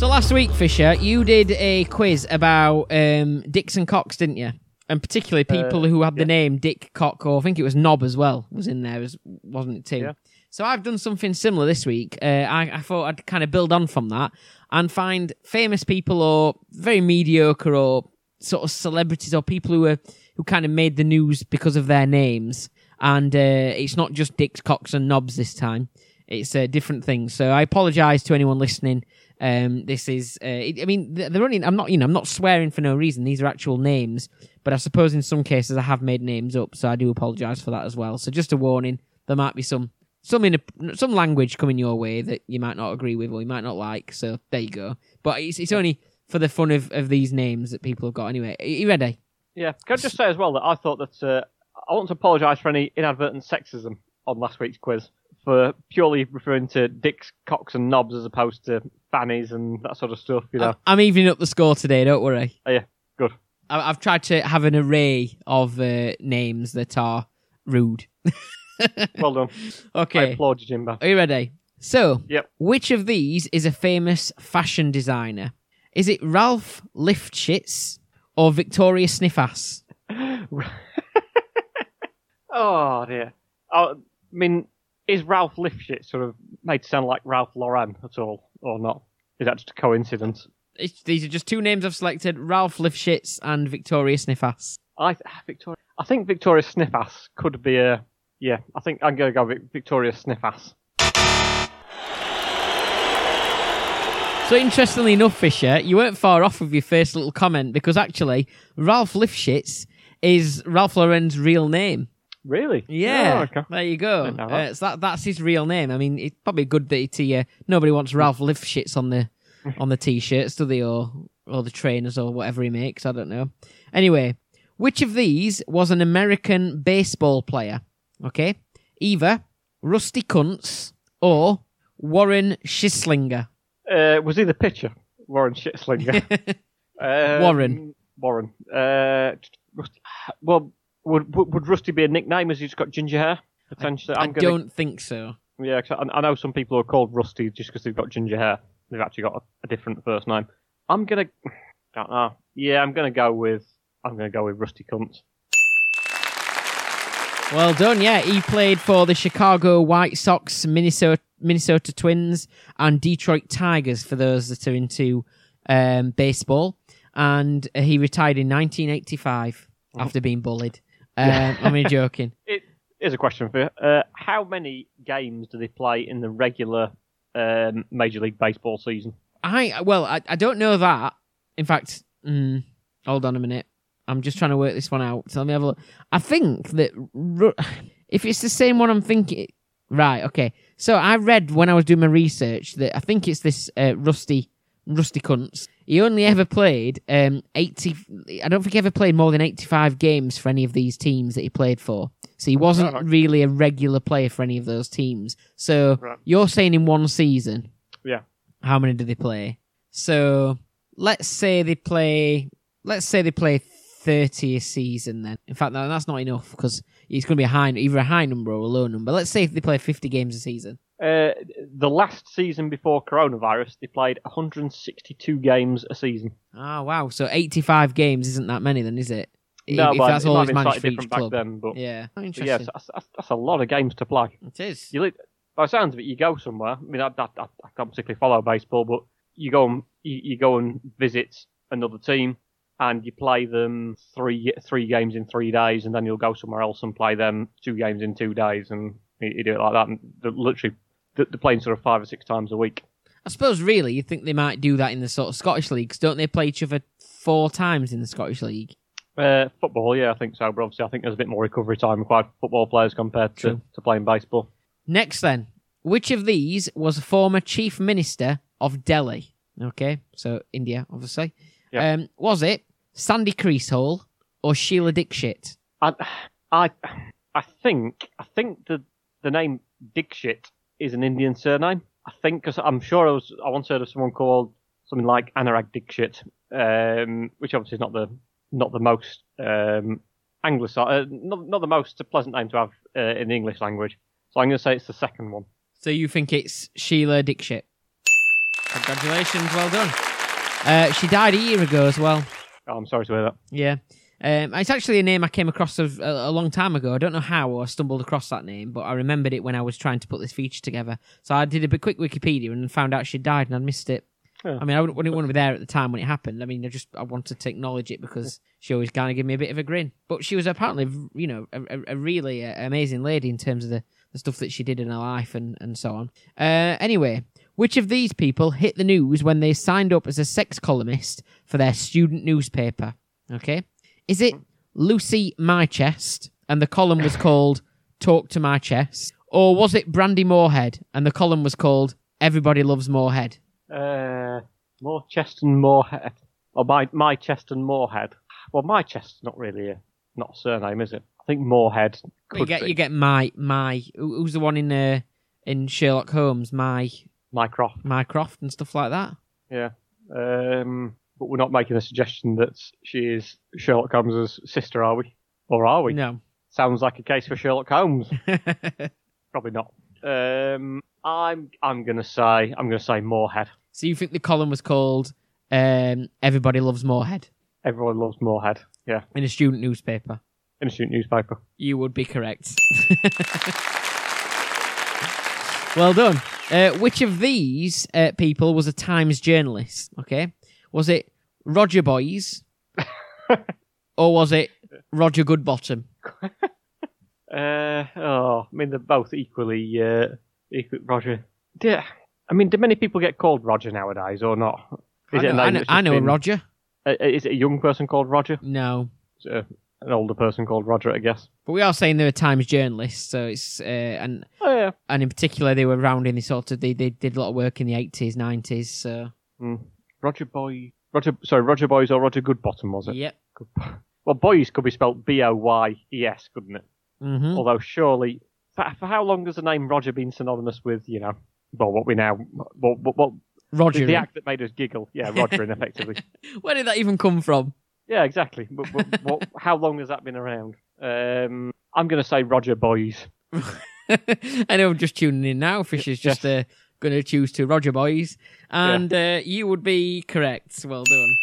So last week, Fisher, you did a quiz about um, Dicks and Cocks, didn't you? And particularly people Uh, who had the name Dick Cock, or I think it was Knob as well, was in there, as, wasn't it too? Yeah. So I've done something similar this week. Uh, I, I thought I'd kind of build on from that. and find famous people or very mediocre or sort of celebrities or people who were who kind of made the news because of their names. And uh, it's not just dicks, cocks, and knobs this time. It's uh, different things. So I apologise to anyone listening. Um, this is, uh, I mean, they're only. I'm not, you know, I'm not swearing for no reason. These are actual names, but I suppose in some cases I have made names up, so I do apologise for that as well. So just a warning: there might be some some in a, some language coming your way that you might not agree with or you might not like. So there you go. But it's it's only for the fun of, of these names that people have got. Anyway, are you ready? Yeah. Can I just say as well that I thought that uh, I want to apologise for any inadvertent sexism on last week's quiz for purely referring to dicks, cocks, and knobs as opposed to fannies and that sort of stuff. You know. I'm evening up the score today. Don't worry. Oh, yeah. Good. I- I've tried to have an array of uh, names that are rude. Well done. Okay. I applaud you, Jimbo. Are you ready? So, Yep. which of these is a famous fashion designer? Is it Ralph Lifshitz or Victoria Sniffass? oh dear. Oh, I mean, is Ralph Lifshitz sort of made to sound like Ralph Lauren at all, or not? Is that just a coincidence? It's, these are just two names I've selected: Ralph Lifshitz and Victoria Sniffass. I ah, Victoria. I think Victoria Sniffass could be a. Yeah, I think I'm going to go with Victoria Sniffass. So interestingly enough, Fisher, you weren't far off with your first little comment because actually Ralph Lifshitz is Ralph Lauren's real name. Really? Yeah, Oh, okay. there you go. Didn't Uh, so that, that's his real name. I mean, it's probably good that it's uh, nobody wants Ralph Lifshitz on the on the t-shirts, do they, or or the trainers or whatever he makes? I don't know. Anyway, which of these was an American baseball player? Okay, either Rusty Kuntz or Warren Schislinger. Uh, was he the pitcher? Warren Schislinger. Um, Warren. Warren. Uh. Well, would, would would Rusty be a nickname as he's got ginger hair? Potentially. I I'm gonna, don't think so. Yeah, 'cause I, I know some people are called Rusty just because they've got ginger hair. They've actually got a, a different first name. I'm gonna. Don't know. Yeah, I'm gonna go with. I'm gonna go with Rusty Cunt. Well done, yeah. He played for the Chicago White Sox, Minnesota Minnesota Twins, and Detroit Tigers for those that are into um, baseball. And he retired in 1985 after being bullied. Um, I'm only joking. It is a question for you. Uh, how many games do they play in the regular um, Major League Baseball season? I well, I, I don't know that. In fact, mm, hold on a minute. I'm just trying to work this one out. So let me have a look. I think that if it's the same one, I'm thinking. Right. Okay. So I read when I was doing my research that I think it's this uh, Rusty Rusty Kuntz. He only ever played um, 80. I don't think he ever played more than 85 games for any of these teams that he played for. So he wasn't Right. really a regular player for any of those teams. So Right. you're saying in one season. Yeah. How many do they play? So let's say they play. Let's say they play thirty a season. Then, in fact, no, that's not enough because it's going to be a high, either a high number or a low number. Let's say if they play fifty games a season. Uh, the last season before coronavirus, they played 162 games a season. Oh wow! So eighty-five games isn't that many, then, is it? No, if but that's it all might he's be managed slightly different back club. then. But, Yeah, but interesting. yes, that's, that's, that's a lot of games to play. it is. You, by the sounds of it, you go somewhere. I mean, I, I, I don't particularly follow baseball, but you go and you, you go and visit another team, and you play them three three games in three days, and then you'll go somewhere else and play them two games in two days, and you, you do it like that. And literally, they're playing sort of five or six times a week. I suppose really you think they might do that in the sort of Scottish leagues, don't they? Play each other four times in the Scottish league. Uh, football, yeah, I think so. But obviously, I think there's a bit more recovery time required for football players compared to, to playing baseball. Next, then, which of these was a former chief minister of Delhi? Okay, so India, obviously. Yeah. Um, was it Sandy Creasehole or Sheila Dikshit? I, I, I think, I think the the name Dixit is an Indian surname. I think because I'm sure I was I once heard of someone called something like Anurag Dixit, um, which obviously is not the not the most um, Anglicised, uh, not not the most pleasant name to have uh, in the English language. So I'm going to say it's the second one. So you think it's Sheila Dikshit? Congratulations, well done. Uh, she died a year ago as well. Oh, I'm sorry to hear that. Yeah. Um, it's actually a name I came across of a, a long time ago. I don't know how I stumbled across that name, but I remembered it when I was trying to put this feature together. So I did a bit quick Wikipedia and found out she died, and I missed it. Yeah. I mean, I wouldn't, wouldn't want to be there at the time when it happened. I mean, I just I wanted to acknowledge it because she always kind of gave me a bit of a grin. But she was apparently, you know, a, a, a really uh, amazing lady in terms of the, the stuff that she did in her life and, and so on. Uh, anyway, which of these people hit the news when they signed up as a sex columnist for their student newspaper? Okay. Is it Lucy My Chest and the column was called Talk to My Chest? Or was it Brandy Moorhead and the column was called Everybody Loves Moorhead? Uh, more chest and Moorhead. Or my my chest and Moorhead. Well, my chest's not really a not a surname, is it? I think Moorhead could you get be. you get my my who's the one in uh, in Sherlock Holmes my Mycroft. Mycroft and stuff like that. Yeah. Um, but we're not making a suggestion that she is Sherlock Holmes' sister, are we? Or are we? No. Sounds like a case for Sherlock Holmes. Probably not. Um, I'm I'm gonna say I'm gonna say Moorhead. so you think the column was called um, Everybody Loves Moorhead Everyone loves Moorhead. Yeah, in a student newspaper? in a student newspaper. You would be correct. well done. Uh, which of these uh, people was a Times journalist? Okay, was it Roger Boys, or was it Roger Goodbottom? Uh, oh, I mean they're both equally uh, equal. Roger. Yeah. I mean, do many people get called Roger nowadays or not? I Is it a know, I know, I know a Roger. Uh, is it a young person called Roger? No, it an older person called Roger? I guess. but we are saying they're Times journalists, so it's uh, and Oh yeah. and in particular they were around in the sort of they, they did a lot of work in the eighties, nineties. So Mm. Roger Boy. Roger. Sorry, Roger Boys or Roger Goodbottom was it? yep. Well, Boys could be spelled B O Y E S, couldn't it? hmm Although surely, for, for how long has the name Roger been synonymous with you know? Well, what we now, well, what, what Roger. the, act that made us giggle? Yeah, Roger, effectively. Where did that even come from? Yeah, exactly. But, but what, how long has that been around? Um, I'm going to say Roger Boys. I know I'm just tuning in now. Fish is just uh, going to choose to Roger Boys. And uh, you would be correct. Well done.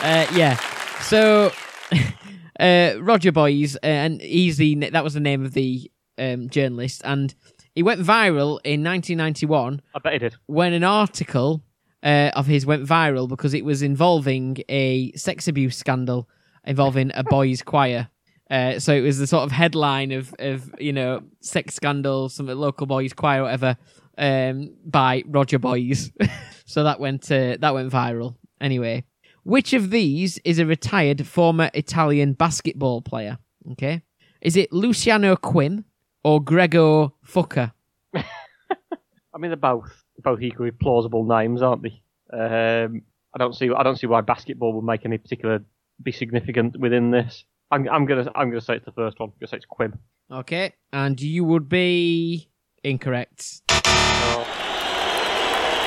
Uh, yeah. So, uh, Roger Boys, uh, and he's the, that was the name of the um, journalist. And he went viral in 1991 I bet he did. when an article uh, of his went viral because it was involving a sex abuse scandal involving a boys' choir. Uh, so it was the sort of headline of, of you know sex scandal, some local boys' choir, whatever, um, by Roger Boys. so that went uh, that went viral. Anyway, which of these is a retired former Italian basketball player? Okay, is it Luciano Quinn or Gregor Fucker? I mean, they're both both equally plausible names, aren't they? Um, I don't see I don't see why basketball would make any particular be significant within this. I'm, I'm gonna I'm gonna say it's the first one. I'm gonna say it's Quib. Okay, and you would be incorrect.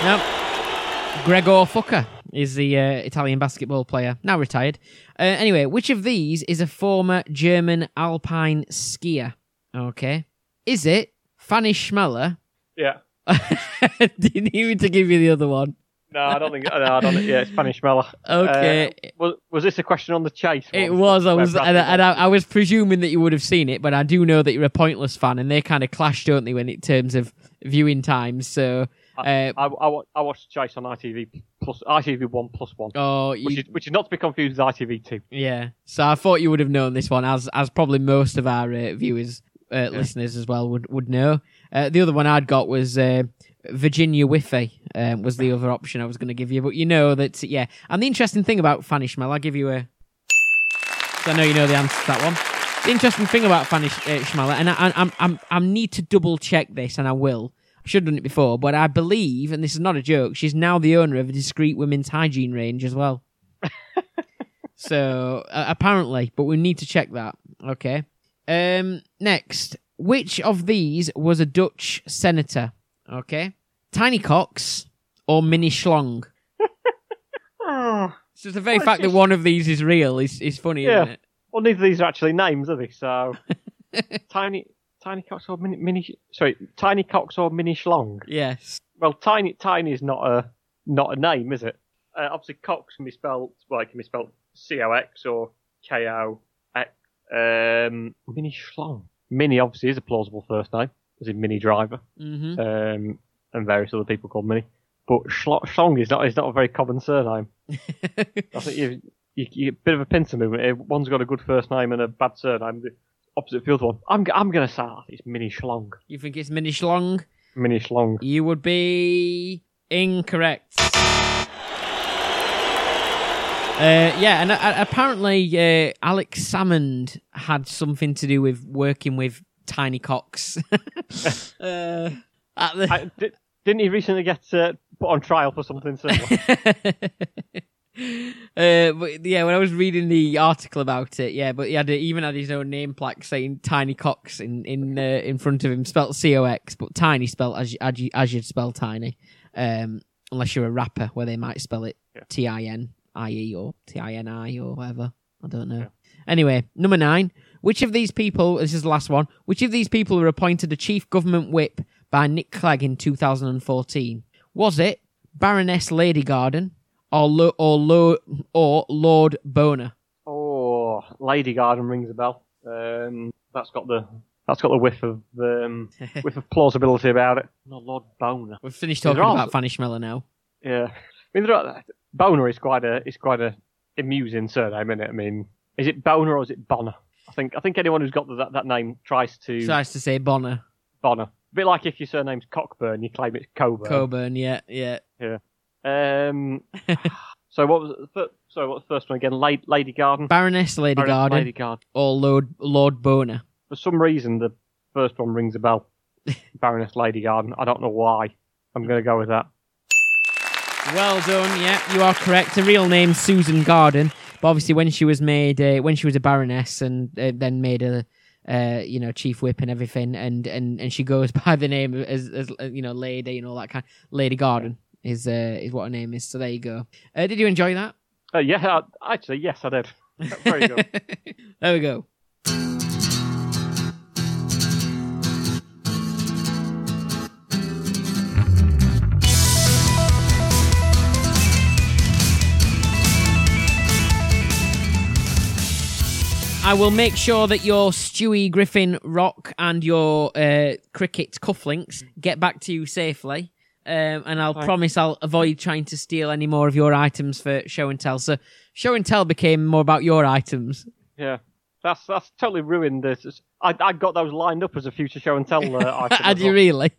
No. Gregor Fucker is the uh, Italian basketball player, now retired. Uh, anyway, which of these is a former German alpine skier? Okay. Is it Fanny Schmeller? Yeah. Didn't even to give you the other one. No, I don't think. No, I don't. Yeah, it's Spanish Miller. Okay. Uh, was was this a question on the chase? It was. I was, and, I, and I, I was presuming that you would have seen it, but I do know that you're a pointless fan, and they kind of clash, don't they, when it terms of viewing times. So, uh, I, I, I watched Chase on ITV plus ITV one plus one, oh, you, which is which is not to be confused with ITV two. yeah. So I thought you would have known this one, as as probably most of our uh, viewers, uh, listeners as well would would know. Uh, the other one I'd got was uh, Virginia Whiffy. Um, was the other option I was going to give you, but you know that yeah. And the interesting thing about Fanny Schmel, I'll give you a. I know you know the answer to that one. The interesting thing about Fanny Sch- uh, Schmeller, and I, I, I'm, I'm, I need to double check this, and I will. I should have done it before, but I believe, and this is not a joke, she's now the owner of a discreet women's hygiene range as well. so uh, apparently, but we need to check that. Okay. Um. Next, which of these was a Dutch senator? Okay. Tiny cocks or Mini Schlong? It's just the very Well, fact that one of these is real is is funny, Yeah. isn't it? Well, neither of these are actually names, are they? So, tiny, tiny cocks or mini, mini, sorry, tiny cocks or mini schlong. Yes. Well, tiny, tiny is not a not a name, is it? Uh, obviously, cocks can be spelled well, it can be spelled C O X or K O X. Um, mini schlong. Mini obviously is a plausible first name, as in Minnie Driver, hmm um, and various other people called Mini. but Schlo- Schlong is not is not a very common surname. I think you you, you a bit of a pincer movement. here. One's got a good first name and a bad surname. The opposite field one. I'm I'm gonna say it's Mini Schlong. you think it's Mini Schlong? Mini Schlong. You would be incorrect. Uh, yeah, and uh, apparently uh, Alex Salmond had something to do with working with tiny cocks. uh, at the... I, didn't he recently get uh, put on trial for something similar? uh, but yeah, when I was reading the article about it, yeah, but he had a, even had his own name plaque saying "Tiny Cox" in in uh, in front of him, spelt C O X, but tiny spelt as as, you, as you'd spell tiny, um, unless you're a rapper where they might spell it Yeah. T I N I E or T I N I or whatever. I don't know. Anyway, number nine. Which of these people? This is the last one. Which of these people were appointed a chief government whip by Nick Clegg in 2014? Was it Baroness Lady Garden or Lo- or Lo- or Lord Boner? oh, Lady Garden rings a bell. Um, that's got the that's got the whiff of um, whiff of plausibility about it. No, Lord Boner. We've finished talking all- about Fanny Schmeller now. Yeah, I mean, there are, Boner is quite a is quite a amusing surname, isn't it? I mean, is it Boner or is it Bonner? I think I think anyone who's got that that name tries to Tries to say Bonner. Bonner. A bit like if your surname's Cockburn, you claim it's Coburn. Coburn, yeah, yeah. um, so what was the sorry? What was the first one again? Lady, Lady Garden. Baroness Lady Baroness Garden Lady Garden. or Lord Lord Boner. For some reason, the first one rings a bell. Baroness Lady Garden. I don't know why. I'm going to go with that. Well done. Yeah, you are correct. Her real name's Susan Garden, but obviously when she was made, uh, when she was a baroness, and uh, then made a, uh, you know, chief whip and everything, and and and she goes by the name as, as uh, you know, lady and all that kind. Lady Garden is uh, is what her name is. So there you go. Uh, did you enjoy that? Uh, yeah, I- actually, yes, I did. Very good. there we go. I will make sure that your Stewie Griffin rock and your uh, cricket cufflinks get back to you safely. Um, and I'll promise I'll avoid trying to steal any more of your items for show and tell. So show and tell became more about your items. yeah, that's that's totally ruined this. I I got those lined up as a future show and tell uh, item. Had you well. really?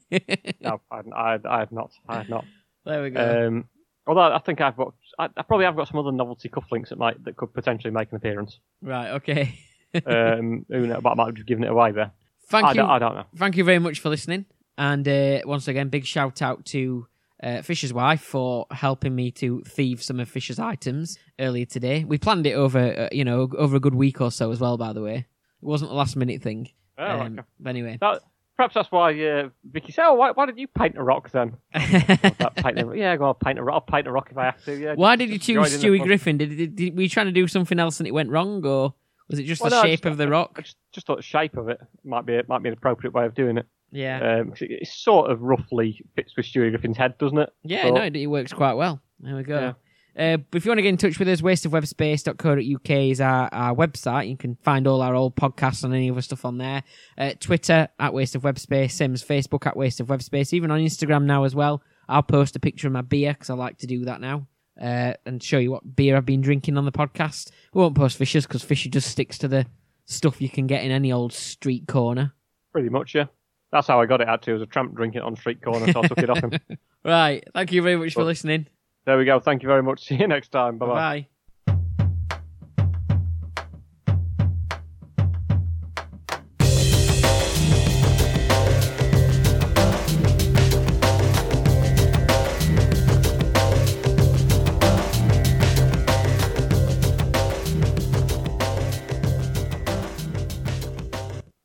No, I, I, I had not. I have not. there we go. Um, although I think I've got, I, I probably have got some other novelty cufflinks that might that could potentially make an appearance. right. Okay. Um, who knows, but I might have just given it away there. Thank I you. don't, I don't know. Thank you very much for listening. And uh, once again, big shout out to uh, Fisher's wife for helping me to thieve some of Fisher's items earlier today. We planned it over, uh, you know, over a good week or so as well. By the way, it wasn't a last minute thing. Oh, Um, okay. but anyway, That, perhaps that's why uh, Vicky said, "Oh, why, why did you paint a rock then?" Paint a, yeah, go on, paint a rock. I'll paint a rock if I have to. Yeah. why did you choose it in the Stewie. Griffin? Did, did, did were you trying to do something else and it went wrong, or was it just Well, the no, shape just- of the I rock? just, just thought the shape of it might be might be an appropriate way of doing it. Yeah, Um, it, it sort of roughly fits with Stewie Griffin's head, doesn't it? yeah, so- no, it, it works quite well. There we go. Uh, but if you want to get in touch with us, wasteofwebspace.co.uk is our, our website. You can find all our old podcasts and any other stuff on there. Uh, Twitter at Waste of Webspace, same as Facebook at Waste of Webspace, even on Instagram now as well. I'll post a picture of my beer because I like to do that now uh, and show you what beer I've been drinking on the podcast. We won't post Fisher's because Fisher just sticks to the stuff you can get in any old street corner. Pretty much, yeah. That's how I got it. Actually, as a tramp drinking it on street corner, so I took it off him. Right. Thank you very much for listening. There we go. Thank you very much. See you next time. Bye bye.